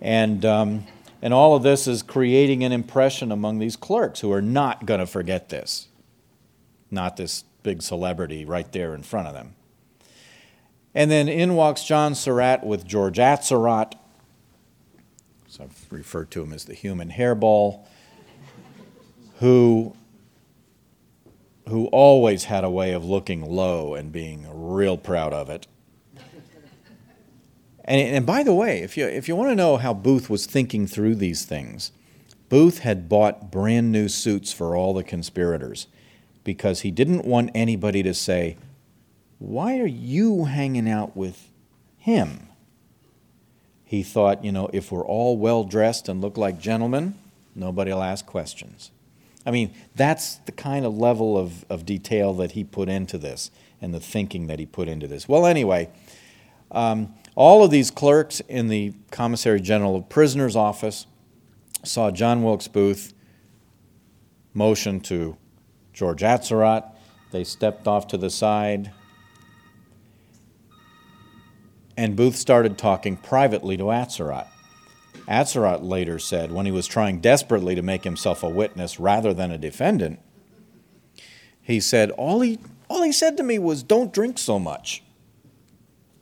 And, um, and all of this is creating an impression among these clerks who are not going to forget this. Not this big celebrity right there in front of them. And then in walks John Surratt with George Atzerodt. So I've referred to him as the human hairball, who who always had a way of looking low and being real proud of it. And, and by the way, if you, if you want to know how Booth was thinking through these things, Booth had bought brand new suits for all the conspirators because he didn't want anybody to say, Why are you hanging out with him? He thought, you know, if we're all well dressed and look like gentlemen, nobody will ask questions. I mean, that's the kind of level of, of detail that he put into this and the thinking that he put into this. Well, anyway, um, all of these clerks in the Commissary General of Prisoners office saw John Wilkes Booth motion to George Atzerodt. They stepped off to the side. And Booth started talking privately to Atzerodt. Atzerodt later said, when he was trying desperately to make himself a witness rather than a defendant, he said, all he, all he said to me was, don't drink so much.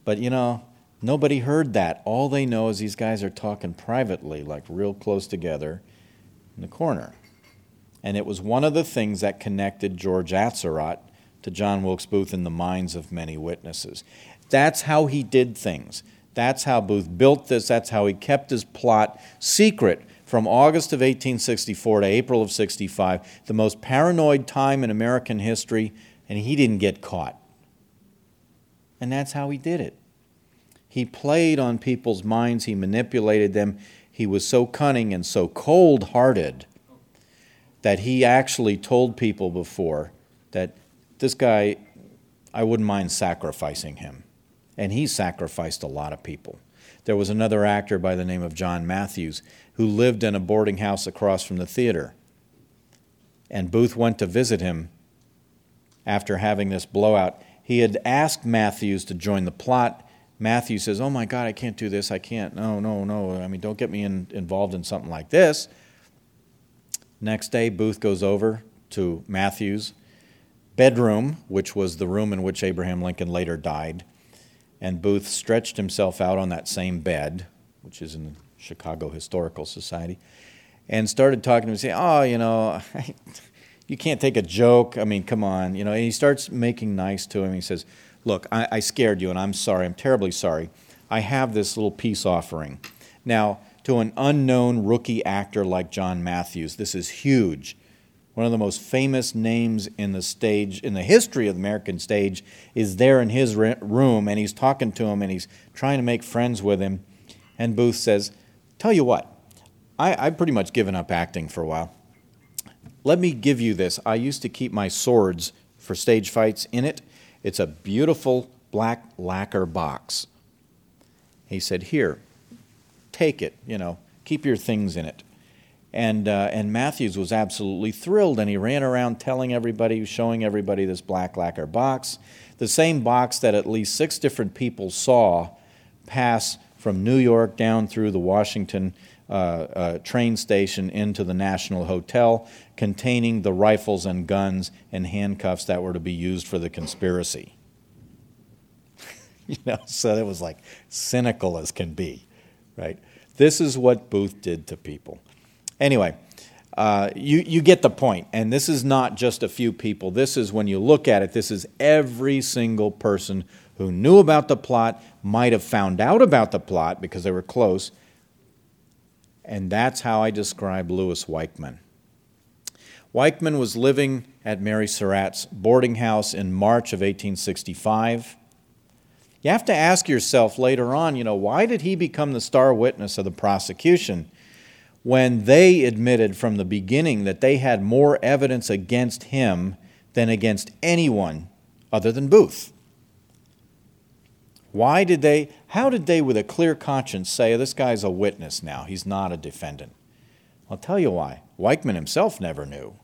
But you know, nobody heard that. All they know is these guys are talking privately, like real close together in the corner. And it was one of the things that connected George Atzerodt to John Wilkes Booth in the minds of many witnesses. That's how he did things. That's how Booth built this. That's how he kept his plot secret from August of 1864 to April of 65, the most paranoid time in American history, and he didn't get caught. And that's how he did it. He played on people's minds, he manipulated them. He was so cunning and so cold hearted that he actually told people before that this guy, I wouldn't mind sacrificing him. And he sacrificed a lot of people. There was another actor by the name of John Matthews who lived in a boarding house across from the theater. And Booth went to visit him after having this blowout. He had asked Matthews to join the plot. Matthews says, Oh my God, I can't do this. I can't. No, no, no. I mean, don't get me in, involved in something like this. Next day, Booth goes over to Matthews' bedroom, which was the room in which Abraham Lincoln later died. And Booth stretched himself out on that same bed, which is in the Chicago Historical Society, and started talking to him, saying, Oh, you know, you can't take a joke. I mean, come on. You know, and he starts making nice to him. He says, Look, I, I scared you, and I'm sorry. I'm terribly sorry. I have this little peace offering. Now, to an unknown rookie actor like John Matthews. This is huge. One of the most famous names in the stage, in the history of the American stage, is there in his room, and he's talking to him and he's trying to make friends with him. And Booth says, Tell you what, I, I've pretty much given up acting for a while. Let me give you this. I used to keep my swords for stage fights in it. It's a beautiful black lacquer box. He said, Here, take it, you know, keep your things in it. And, uh, and Matthews was absolutely thrilled, and he ran around telling everybody, showing everybody this black lacquer box, the same box that at least six different people saw pass from New York down through the Washington uh, uh, train station into the National Hotel, containing the rifles and guns and handcuffs that were to be used for the conspiracy. you know, so it was like cynical as can be right? This is what Booth did to people. Anyway, uh, you, you get the point. And this is not just a few people. This is, when you look at it, this is every single person who knew about the plot, might have found out about the plot because they were close. And that's how I describe Louis Weichmann. Weichmann was living at Mary Surratt's boarding house in March of 1865. You have to ask yourself later on, you know, why did he become the star witness of the prosecution when they admitted from the beginning that they had more evidence against him than against anyone other than Booth? Why did they, how did they, with a clear conscience, say, this guy's a witness now, he's not a defendant? I'll tell you why. Weichmann himself never knew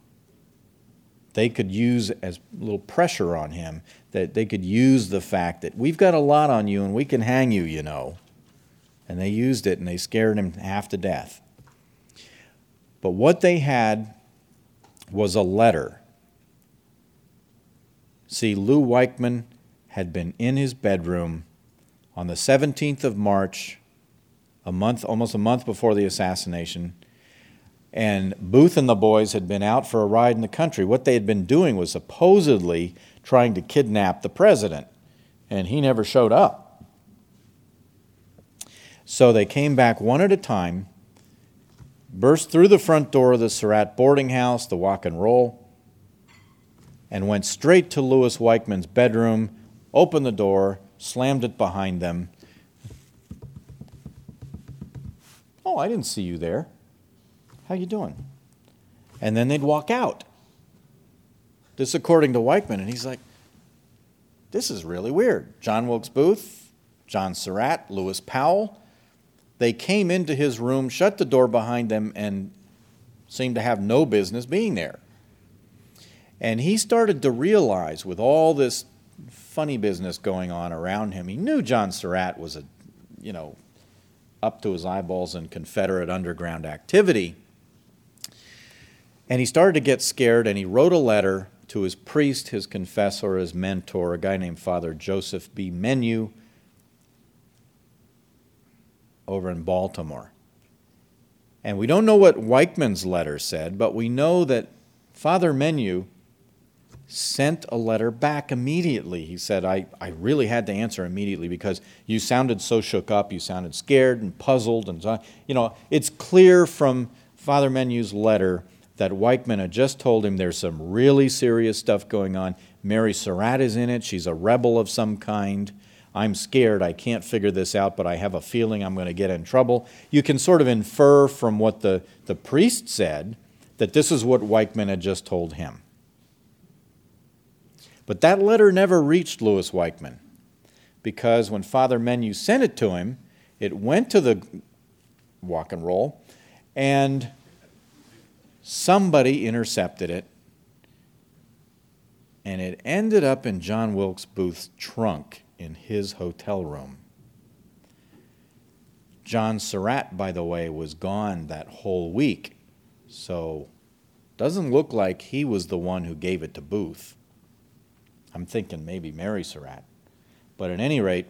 they could use as a little pressure on him, that they could use the fact that we've got a lot on you and we can hang you, you know. And they used it and they scared him half to death. But what they had was a letter. See, Lou Weichmann had been in his bedroom on the 17th of March, a month, almost a month before the assassination and Booth and the boys had been out for a ride in the country. What they had been doing was supposedly trying to kidnap the president, and he never showed up. So they came back one at a time, burst through the front door of the Surratt boarding house, the Wok and Roll, and went straight to Lewis Weichman's bedroom, opened the door, slammed it behind them. Oh, I didn't see you there. How you doing? And then they'd walk out. This according to Weichman, and he's like, this is really weird. John Wilkes Booth, John Surratt, Lewis Powell, they came into his room, shut the door behind them, and seemed to have no business being there. And he started to realize, with all this funny business going on around him, he knew John Surratt was a, you know, up to his eyeballs in Confederate underground activity. And he started to get scared, and he wrote a letter to his priest, his confessor, his mentor, a guy named Father Joseph B. Menu, over in Baltimore. And we don't know what Weichman's letter said, but we know that Father Menu sent a letter back immediately. He said, I, I really had to answer immediately because you sounded so shook up, you sounded scared and puzzled. And you know, it's clear from Father Menu's letter that Weichman had just told him there's some really serious stuff going on. Mary Surratt is in it, she's a rebel of some kind. I'm scared, I can't figure this out, but I have a feeling I'm going to get in trouble. You can sort of infer from what the, the priest said that this is what Weichman had just told him. But that letter never reached Louis Weichman because when Father Menu sent it to him, it went to the Wok and Roll, and somebody intercepted it, and it ended up in John Wilkes Booth's trunk in his hotel room. John Surratt, by the way, was gone that whole week, so doesn't look like he was the one who gave it to Booth. I'm thinking maybe Mary Surratt. But at any rate,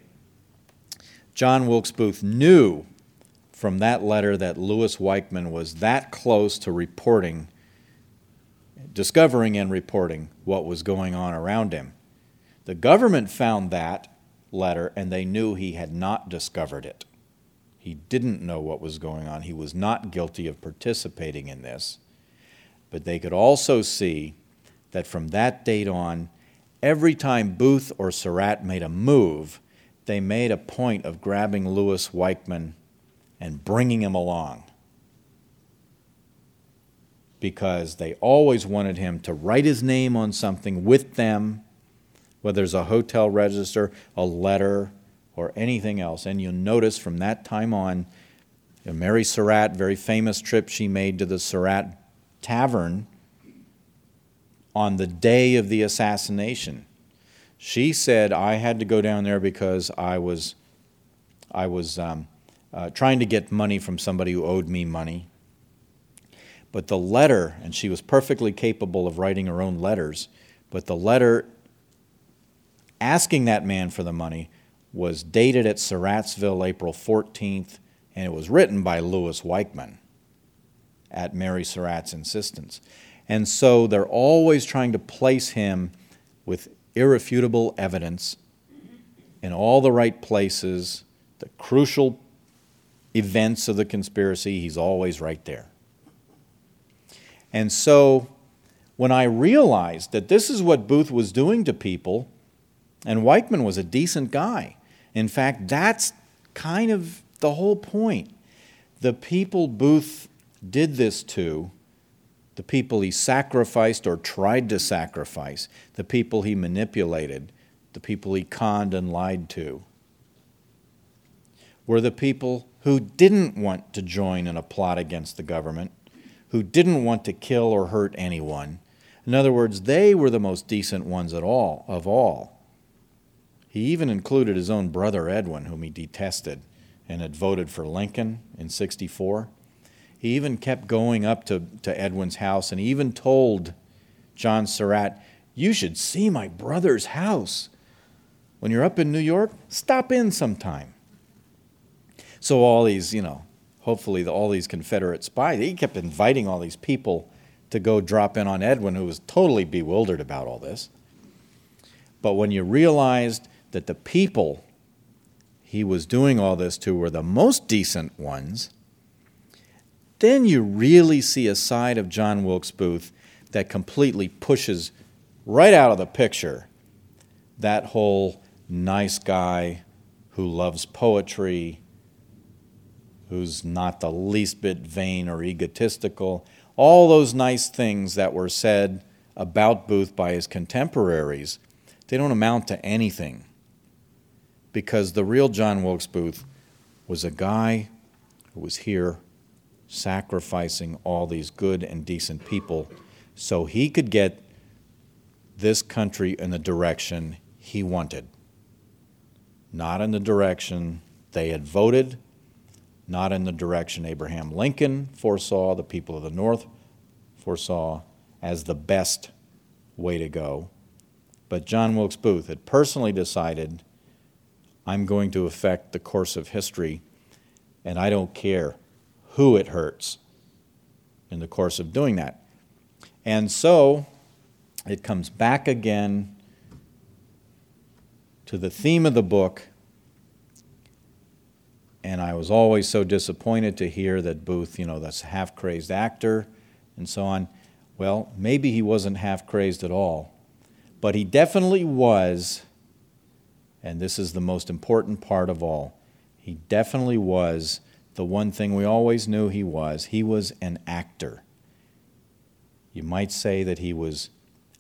John Wilkes Booth knew from that letter that Lewis Weichman was that close to reporting, discovering and reporting what was going on around him. The government found that letter and they knew he had not discovered it. He didn't know what was going on. He was not guilty of participating in this. But they could also see that from that date on, every time Booth or Surratt made a move, they made a point of grabbing Lewis Weichman and bringing him along. Because they always wanted him to write his name on something with them, whether it's a hotel register, a letter, or anything else. And you'll notice from that time on, Mary Surratt, very famous trip she made to the Surratt Tavern on the day of the assassination. She said, I had to go down there because I was, I was um, uh, trying to get money from somebody who owed me money. But the letter, and she was perfectly capable of writing her own letters, but the letter asking that man for the money was dated at Surrattsville April 14th, and it was written by Louis Weichman at Mary Surratt's insistence. And so they're always trying to place him with irrefutable evidence in all the right places, the crucial events of the conspiracy, he's always right there. And so when I realized that this is what Booth was doing to people, and Weichman was a decent guy. In fact, that's kind of the whole point. The people Booth did this to, the people he sacrificed or tried to sacrifice, the people he manipulated, the people he conned and lied to, were the people who didn't want to join in a plot against the government, who didn't want to kill or hurt anyone. In other words, they were the most decent ones at all of all. He even included his own brother Edwin, whom he detested and had voted for Lincoln in 64. He even kept going up to, to Edwin's house and he even told John Surratt, You should see my brother's house. When you're up in New York, stop in sometime. So all these, you know, hopefully the, all these Confederate spies, he kept inviting all these people to go drop in on Edwin, who was totally bewildered about all this. But when you realized that the people he was doing all this to were the most decent ones, then you really see a side of John Wilkes Booth that completely pushes right out of the picture that whole nice guy who loves poetry, who's not the least bit vain or egotistical. All those nice things that were said about Booth by his contemporaries, they don't amount to anything. Because the real John Wilkes Booth was a guy who was here sacrificing all these good and decent people so he could get this country in the direction he wanted. Not in the direction they had voted, not in the direction Abraham Lincoln foresaw, the people of the North foresaw as the best way to go. But John Wilkes Booth had personally decided I'm going to affect the course of history, and I don't care who it hurts in the course of doing that. And so it comes back again to the theme of the book. And I was always so disappointed to hear that Booth, you know, that's a half crazed actor and so on. Well, maybe he wasn't half crazed at all, but he definitely was, and this is the most important part of all, he definitely was the one thing we always knew he was he was an actor. You might say that he was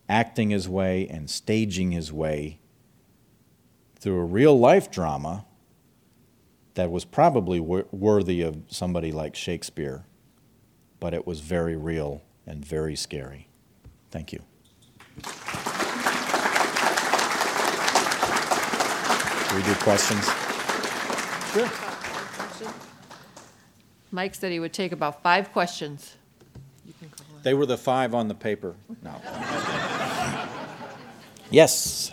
acting his way and staging his way through a real life drama that was probably wor- worthy of somebody like Shakespeare, but it was very real and very scary. Thank you. Do we do questions? Sure. Mike said he would take about five questions. They were the five on the paper. No. yes.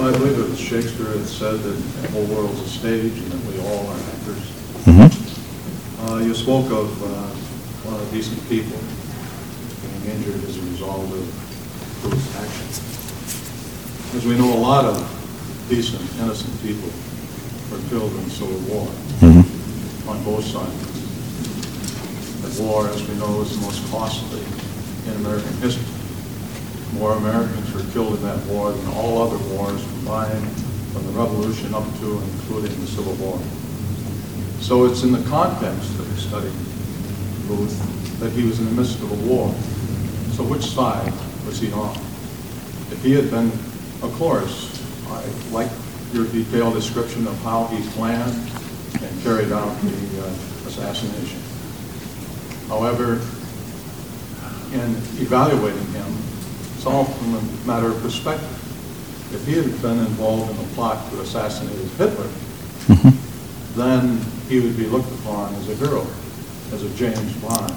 Well, I believe it was Shakespeare that said that the whole world's a stage and that we all are actors. Uh, you spoke of uh, a lot of decent people being injured as a result of Booth's actions. As we know, a lot of decent, innocent people were killed in the Civil War on both sides. The war, as we know, was the most costly in American history. More Americans were killed in that war than all other wars combined from the Revolution up to and including the Civil War. So it's in the context study Booth that he was in the midst of a war. So which side was he on? If he had been, of course, I like your detailed description of how he planned and carried out the uh, assassination. However, in evaluating him, it's all from a matter of perspective. If he had been involved in the plot to assassinate Hitler, then he would be looked upon as a hero, as a James Bond,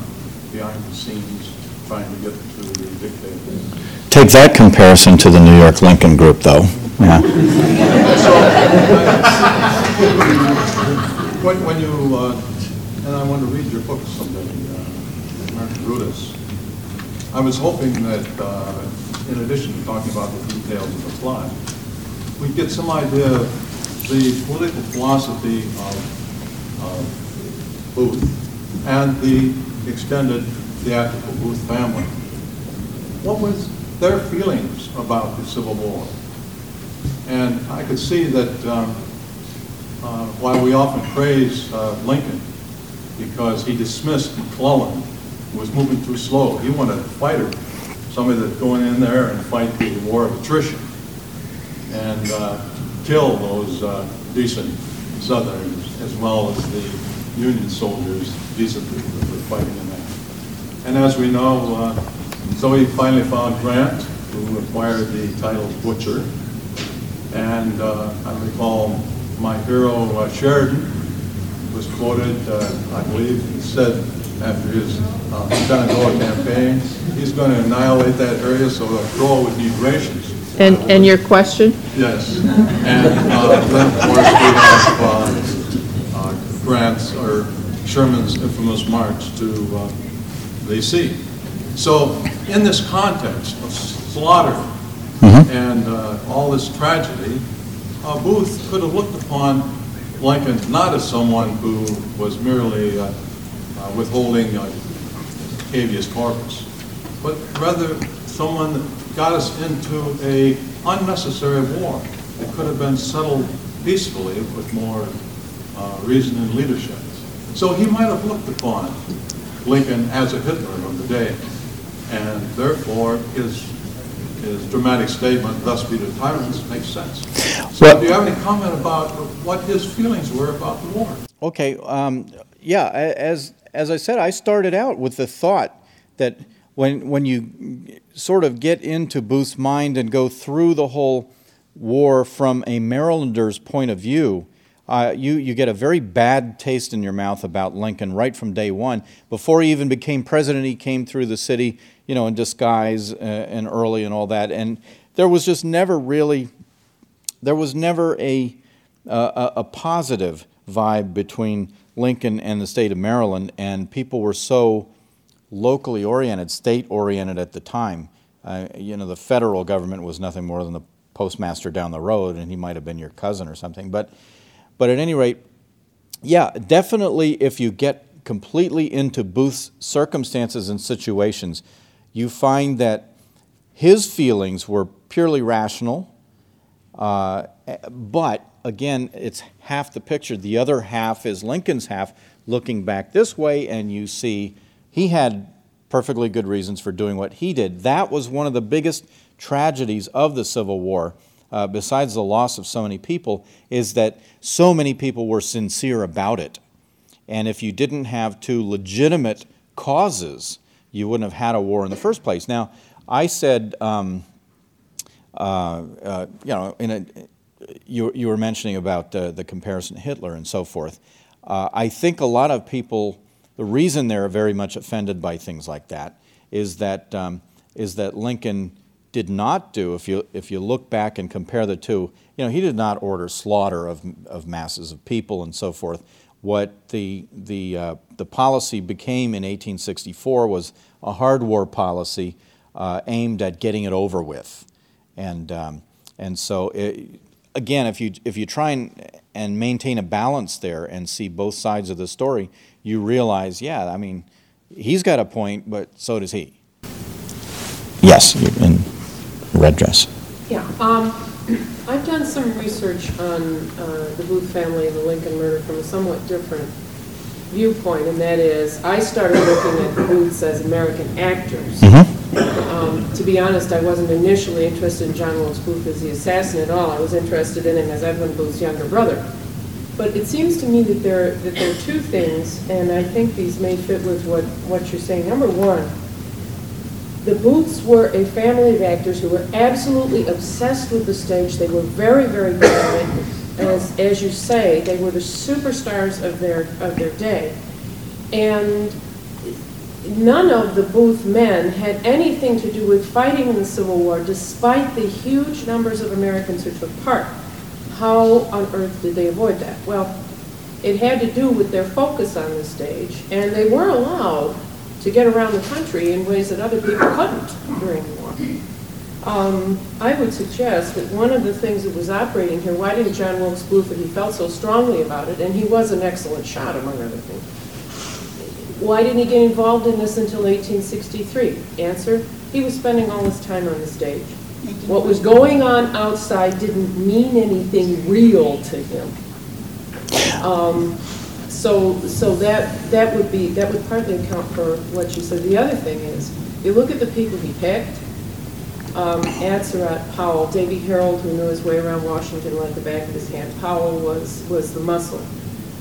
behind the scenes trying to get to the dictator. Take that comparison to the New York Lincoln Group, though. Yeah. When, when you, uh, and I want to read your book someday, uh, American Brutus, I was hoping that, uh, in addition to talking about the details of the plot, we'd get some idea of the political philosophy of, of Booth and the extended theatrical Booth family. What was their feelings about the Civil War? And I could see that um, uh, while we often praise uh, Lincoln because he dismissed McClellan, who was moving too slow, he wanted a fighter, somebody that's going in there and fight the war of attrition and uh, kill those uh, decent Southerners as well as the Union soldiers decently that were fighting in that. And as we know, uh, so he finally found Grant, who acquired the title Butcher. And uh, I recall my hero uh, Sheridan was quoted, uh, I believe, he said after his uh, Shenandoah campaign, he's going to annihilate that area so the Crow would need rations. And, and your question? Yes. And uh, then, of course, we have uh, uh, Grant's, or Sherman's infamous march to uh, the sea. So in this context of slaughter and uh, all this tragedy, uh, Booth could have looked upon Lincoln not as someone who was merely uh, uh, withholding uh, habeas corpus, but rather someone that got us into a unnecessary war that could have been settled peacefully with more uh, reason and leadership. So he might have looked upon Lincoln as a Hitler of the day, and therefore his, his dramatic statement, thus be the tyrants, makes sense. So Well- do you have any comment about what his feelings were about the war? Okay, um, yeah, as, as I said, I started out with the thought that when, when you sort of get into Booth's mind and go through the whole war from a Marylander's point of view, uh, you, you get a very bad taste in your mouth about Lincoln right from day one. Before he even became president, he came through the city, you know, in disguise uh, and early and all that. And there was just never really there was never a, uh, a, a positive vibe between Lincoln and the state of Maryland, and people were so locally oriented, state oriented at the time. Uh, you know, the federal government was nothing more than the postmaster down the road, and he might have been your cousin or something. But, but at any rate, yeah, definitely if you get completely into Booth's circumstances and situations, you find that his feelings were purely rational. Uh, but again, it's half the picture. The other half is Lincoln's half, looking back this way, and you see he had perfectly good reasons for doing what he did. That was one of the biggest tragedies of the Civil War, uh, besides the loss of so many people, is that so many people were sincere about it. And if you didn't have two legitimate causes, you wouldn't have had a war in the first place. Now, I said, um, uh, uh, you know, a, you, you were mentioning about uh, the comparison to Hitler and so forth. Uh, I think a lot of people, the reason they're very much offended by things like that is that, um, is that Lincoln did not do, if you, if you look back and compare the two, you know, he did not order slaughter of, of masses of people and so forth. What the, the, uh, the policy became in 1864 was a hard war policy uh, aimed at getting it over with. And, um, and so, it, again, if you, if you try and, and maintain a balance there and see both sides of the story, you realize, yeah, I mean, he's got a point, but so does he. Yes, in red dress. Yeah, um, I've done some research on uh, the Booth family and the Lincoln murder from a somewhat different viewpoint, and that is, I started looking at the Booths as American actors. Um, To be honest, I wasn't initially interested in John Wilkes Booth as the assassin at all. I was interested in him as Edwin Booth's younger brother. But it seems to me that there, that there are two things, and I think these may fit with what, what you're saying. Number one, the Booths were a family of actors who were absolutely obsessed with the stage. They were very, very good at it. As, as you say, they were the superstars of their, of their day. And none of the Booth men had anything to do with fighting in the Civil War, despite the huge numbers of Americans who took part. How on earth did they avoid that? Well, it had to do with their focus on the stage, and they were allowed to get around the country in ways that other people couldn't during the war. Um, I would suggest that one of the things that was operating here, why didn't John Wilkes Booth, he felt so strongly about it, and he was an excellent shot among other things, why didn't he get involved in this until 1863? Answer, he was spending all his time on the stage. What was going on outside didn't mean anything real to him. Um, So, so that, that would be, that would partly account for what you said. The other thing is, you look at the people he picked, um, Atzerodt, Powell, Davy Herold, who knew his way around Washington like the back of his hand. Powell was, was the muscle.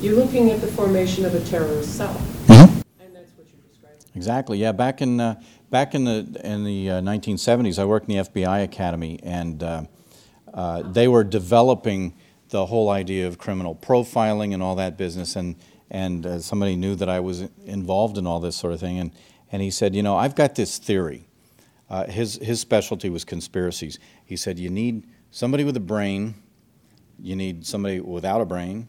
You're looking at the formation of a terrorist cell. And that's what you're describing. Exactly. Yeah. Back in uh, back in the in the uh, 1970s, I worked in the FBI Academy, and uh, uh, they were developing the whole idea of criminal profiling and all that business. And and uh, somebody knew that I was involved in all this sort of thing, and and he said, you know, I've got this theory. Uh, his his specialty was conspiracies. He said, you need somebody with a brain, you need somebody without a brain,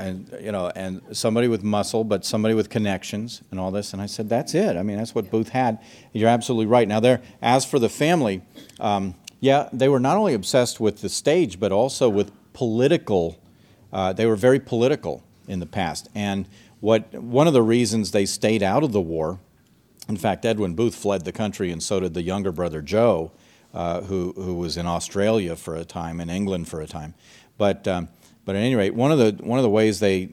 and you know, and somebody with muscle, but somebody with connections and all this. And I said, that's it. I mean, that's what Booth had. You're absolutely right. Now, there, as for the family, um, yeah, they were not only obsessed with the stage, but also with political uh, they were very political in the past. And what, one of the reasons they stayed out of the war, in fact, Edwin Booth fled the country, and so did the younger brother Joe, uh, who, who was in Australia for a time, in England for a time. But, um, but at any rate, one of, the, one of the ways they,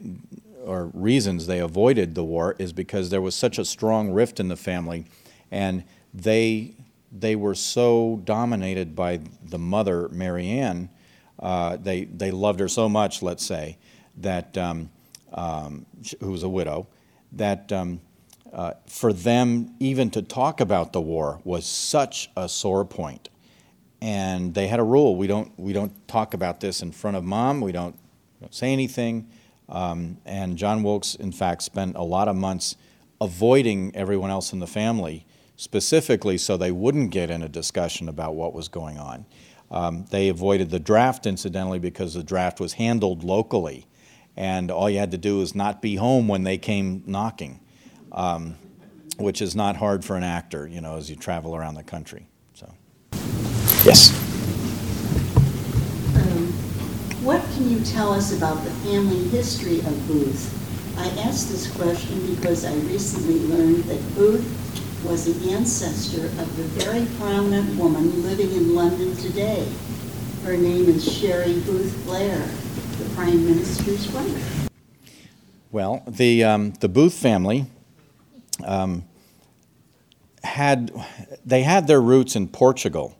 or reasons they avoided the war is because there was such a strong rift in the family, and they, they were so dominated by the mother, Mary Ann, uh, they, they loved her so much, let's say, that, um, um, who was a widow, that um, uh, for them even to talk about the war was such a sore point. And they had a rule: we don't we don't talk about this in front of mom. We don't, don't say anything. Um, and John Wilkes, in fact, spent a lot of months avoiding everyone else in the family, specifically so they wouldn't get in a discussion about what was going on. Um, they avoided the draft, incidentally, because the draft was handled locally, and all you had to do was not be home when they came knocking, um, which is not hard for an actor, you know, as you travel around the country. Yes. Um, What can you tell us about the family history of Booth? I asked this question because I recently learned that Booth was the ancestor of the very prominent woman living in London today. Her name is Cherie Booth Blair, the Prime Minister's wife. Well, the, um, the Booth family um, had, they had their roots in Portugal,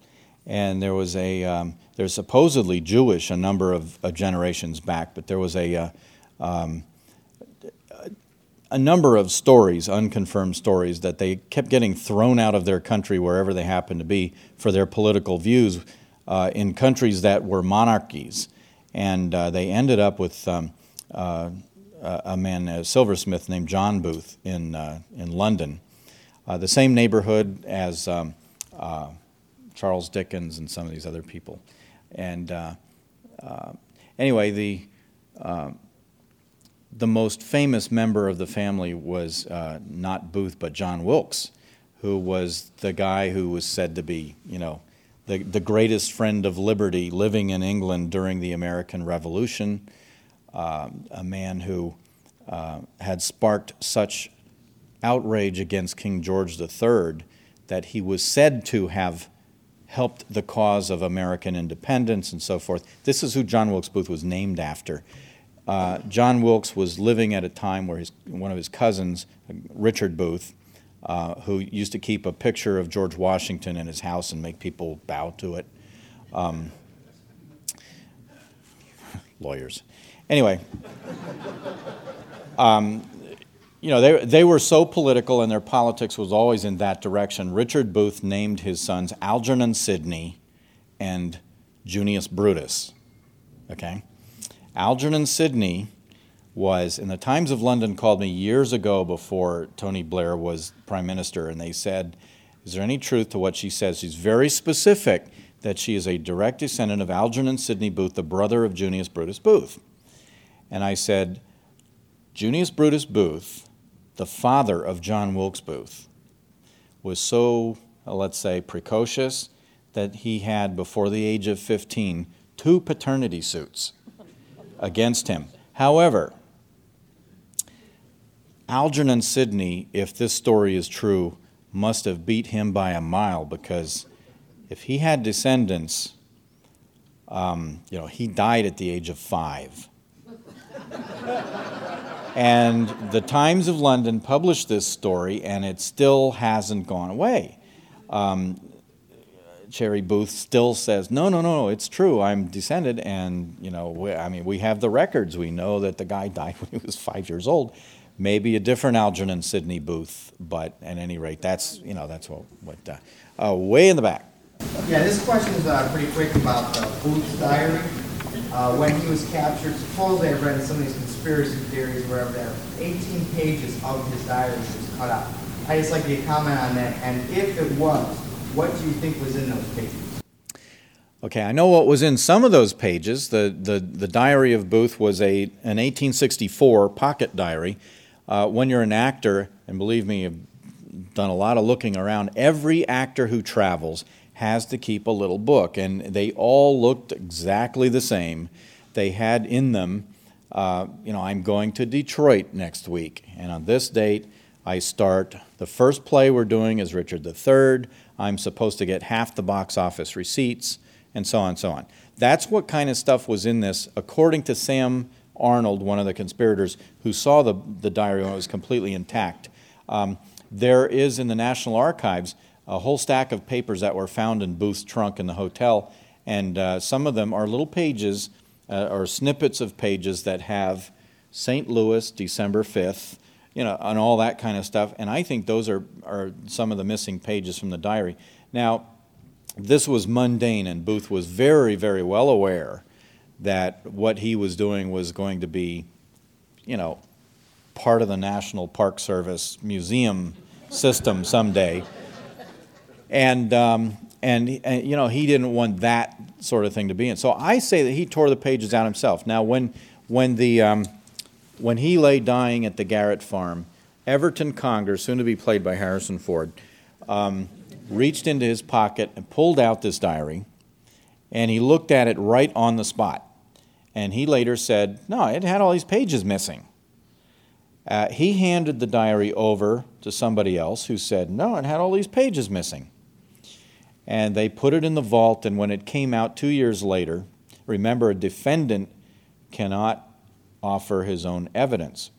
and there was a, um, they're supposedly Jewish a number of, of generations back, but there was a, uh, um, a number of stories, unconfirmed stories, that they kept getting thrown out of their country wherever they happened to be for their political views uh, in countries that were monarchies. And uh, they ended up with um, uh, a man, a silversmith named John Booth in, uh, in London, uh, the same neighborhood as um, Charles Dickens and some of these other people. And anyway, the the most famous member of the family was uh, not Booth, but John Wilkes, who was the guy who was said to be, you know, the, the greatest friend of liberty living in England during the American Revolution, uh, a man who uh, had sparked such outrage against King George III that he was said to have helped the cause of American independence and so forth. This is who John Wilkes Booth was named after. Uh, John Wilkes was living at a time where his, one of his cousins, Richard Booth, uh, who used to keep a picture of George Washington in his house and make people bow to it. Um, lawyers. Anyway, um, you know, they, they were so political and their politics was always in that direction. Richard Booth named his sons Algernon Sidney and Junius Brutus. Okay? Algernon Sidney was, in the Times of London called me years ago before Tony Blair was prime minister, and they said, Is there any truth to what she says? She's very specific that she is a direct descendant of Algernon Sidney Booth, the brother of Junius Brutus Booth. And I said, Junius Brutus Booth, the father of John Wilkes Booth, was so, uh, let's say, precocious that he had, before the age of 15, two paternity suits against him. However, Algernon Sidney, if this story is true, must have beat him by a mile because if he had descendants, um, you know, he died at the age of five. And the Times of London published this story, and it still hasn't gone away. Um, Cherie Booth still says, no, no, no, it's true. I'm descended, and you know, we, I mean, we have the records. We know that the guy died when he was five years old. Maybe a different Algernon Sidney Booth, but at any rate, that's you know, that's what. what uh, uh, way in the back. Yeah, this question is uh, pretty quick about uh, Booth's diary. Uh, when he was captured, supposedly I've read some of these conspiracy theories wherever there 18 pages of his diary was cut out. I just like you to comment on that, and if it was, what do you think was in those pages? Okay, I know what was in some of those pages. The, the, the diary of Booth was a, an 1864 pocket diary. Uh, when you're an actor, and believe me, you've done a lot of looking around, every actor who travels has to keep a little book, and they all looked exactly the same. They had in them uh, you know, I'm going to Detroit next week, and on this date, I start, the first play we're doing is Richard III. I'm supposed to get half the box office receipts, and so on and so on. That's what kind of stuff was in this, according to Sam Arnold, one of the conspirators, who saw the, the diary when it was completely intact. Um, there is in the National Archives a whole stack of papers that were found in Booth's trunk in the hotel, and uh, some of them are little pages uh, or snippets of pages that have St. Louis, December 5th, you know, and all that kind of stuff. And I think those are, are some of the missing pages from the diary. Now, this was mundane, and Booth was very, very well aware that what he was doing was going to be, you know, part of the National Park Service museum system someday. And, um, and, and, you know, he didn't want that sort of thing to be in. So I say that he tore the pages out himself. Now, when, when, the, um, when he lay dying at the Garrett farm, Everton Conger, soon to be played by Harrison Ford, um, reached into his pocket and pulled out this diary, and he looked at it right on the spot. And he later said, No, it had all these pages missing. Uh, he handed the diary over to somebody else who said, No, it had all these pages missing. And they put it in the vault, and when it came out two years later, remember, a defendant cannot offer his own evidence.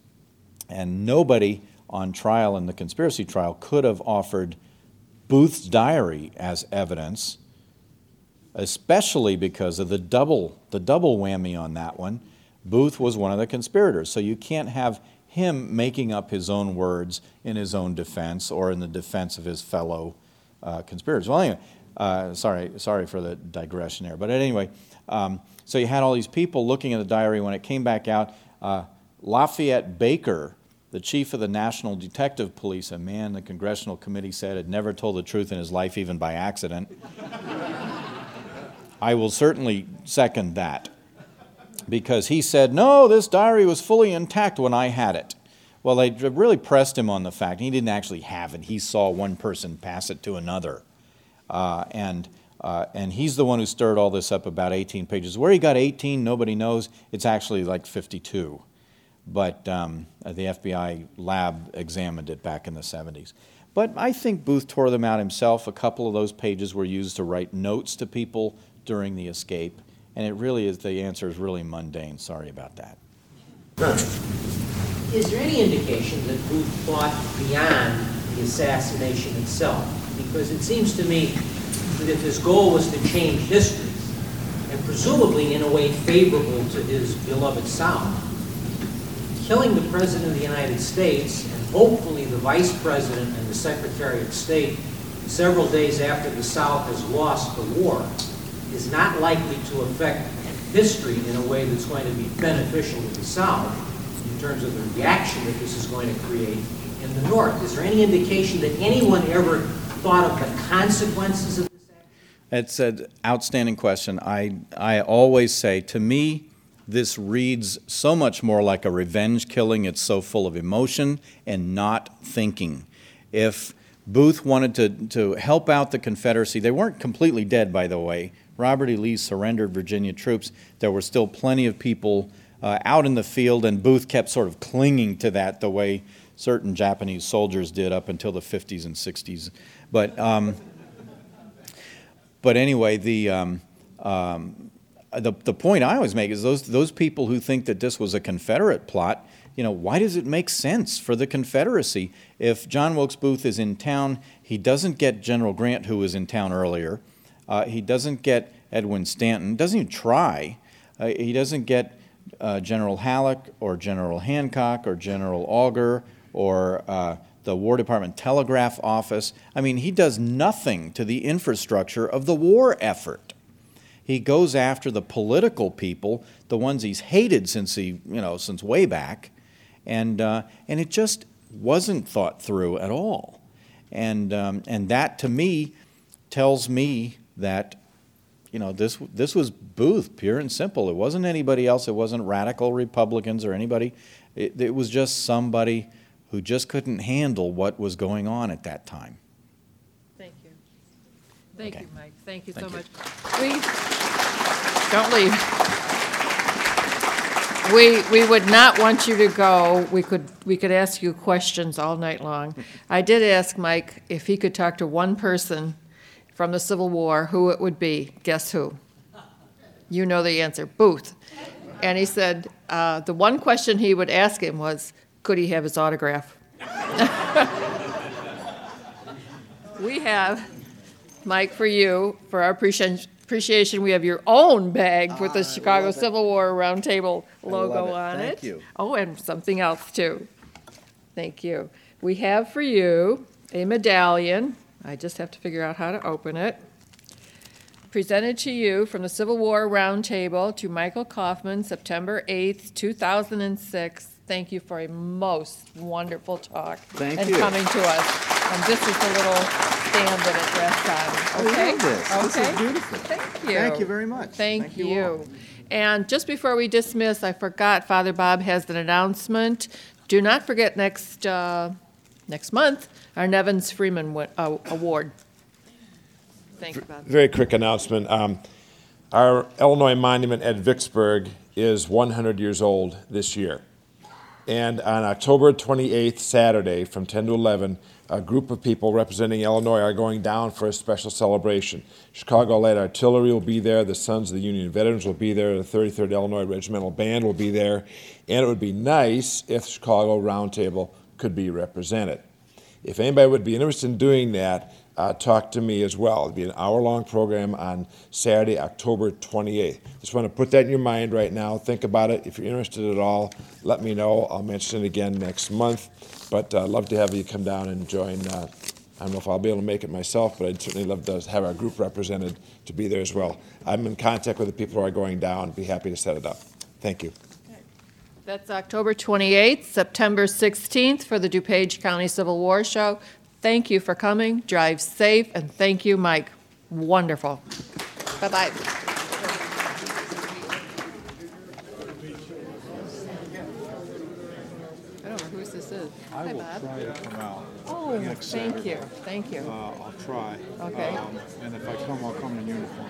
And nobody on trial in the conspiracy trial could have offered Booth's diary as evidence, especially because of the double, the double whammy on that one. Booth was one of the conspirators, so you can't have him making up his own words in his own defense or in the defense of his fellow uh, conspirators. Well, anyway, uh, sorry, sorry for the digression there, but anyway, um, so you had all these people looking at the diary when it came back out. Uh, Lafayette Baker the chief of the National Detective Police, a man the Congressional Committee said had never told the truth in his life, even by accident. I will certainly second that because he said, No, this diary was fully intact when I had it. Well, they really pressed him on the fact he didn't actually have it. He saw one person pass it to another. Uh, and, uh, and he's the one who stirred all this up about 18 pages. Where he got 18, nobody knows. It's actually like 52 but um, the FBI lab examined it back in the 70s. But I think Booth tore them out himself. A couple of those pages were used to write notes to people during the escape, and it really is the answer is really mundane. Sorry about that. Is there any indication that Booth thought beyond the assassination itself? Because it seems to me that if his goal was to change history, and presumably in a way favorable to his beloved South, killing the President of the United States and hopefully the Vice President and the Secretary of State several days after the South has lost the war is not likely to affect history in a way that's going to be beneficial to the South in terms of the reaction that this is going to create in the North. Is there any indication that anyone ever thought of the consequences of this action? It's an outstanding question. I, I always say, to me, this reads so much more like a revenge killing. It's so full of emotion and not thinking. If Booth wanted to, to help out the Confederacy, they weren't completely dead, by the way. Robert E. Lee surrendered Virginia troops. There were still plenty of people uh, out in the field, and Booth kept sort of clinging to that the way certain Japanese soldiers did up until the 50s and 60s. But, um, but anyway, the, um, um, the, the point I always make is those, those people who think that this was a Confederate plot, you know, why does it make sense for the Confederacy? If John Wilkes Booth is in town, he doesn't get General Grant, who was in town earlier. Uh, he doesn't get Edwin Stanton, doesn't even try. Uh, he doesn't get uh, General Halleck or General Hancock or General Augur or uh, the War Department Telegraph Office. I mean, he does nothing to the infrastructure of the war effort. He goes after the political people, the ones he's hated since he, you know, since way back, and uh, and it just wasn't thought through at all, and um, and that to me tells me that you know this this was Booth, pure and simple. It wasn't anybody else. It wasn't radical Republicans or anybody. It, it was just somebody who just couldn't handle what was going on at that time. Thank you. Thank Okay. you, Mike. Thank you so you. much. We, don't leave. We, we would not want you to go. We could, we could ask you questions all night long. I did ask Mike if he could talk to one person from the Civil War, who it would be. Guess who? You know the answer, Booth. And he said, uh, the one question he would ask him was, could he have his autograph? We have, Mike, for you, for our appreciation, we have your own bag with the Chicago Civil War Roundtable logo it. on it. Thank you. Oh, and something else too. Thank you. We have for you a medallion. I just have to figure out how to open it. Presented to you from the Civil War Roundtable to Michael Kaufman, September 8th, 2006. Thank you for a most wonderful talk. Thank And you. coming to us. And this is the little stand that it rests on. I Okay? love this. This is beautiful. Thank you. Thank you very much. Thank Thank you you. And just before we dismiss, I forgot, Father Bob has an announcement. Do not forget next, uh, next month, our Nevins Freeman wa- uh, Award. Thank you, Bob. Very quick announcement. Um, Our Illinois monument at Vicksburg is 100 years old this year. And on October 28th, Saturday, from 10 to 11, a group of people representing Illinois are going down for a special celebration. Chicago Light Artillery will be there, the Sons of the Union Veterans will be there, the 33rd Illinois Regimental Band will be there, and it would be nice if Chicago Roundtable could be represented. If anybody would be interested in doing that, uh, talk to me as well. It'll be an hour-long program on Saturday, October 28th. Just want to put that in your mind right now. Think about it. If you're interested at all, let me know. I'll mention it again next month. But uh, I'd love to have you come down and join. Uh, I don't know if I'll be able to make it myself, but I'd certainly love to have our group represented to be there as well. I'm in contact with the people who are going down. Be happy to set it up. Thank you. That's October 28th, September 16th for the DuPage County Civil War Show. Thank you for coming. Drive safe, and thank you, Mike. Wonderful. Bye-bye. I don't know whose this is. Hi, Bob. Oh, thank you, thank you. Uh, I'll try. Okay. Um, And if I come, I'll come in uniform.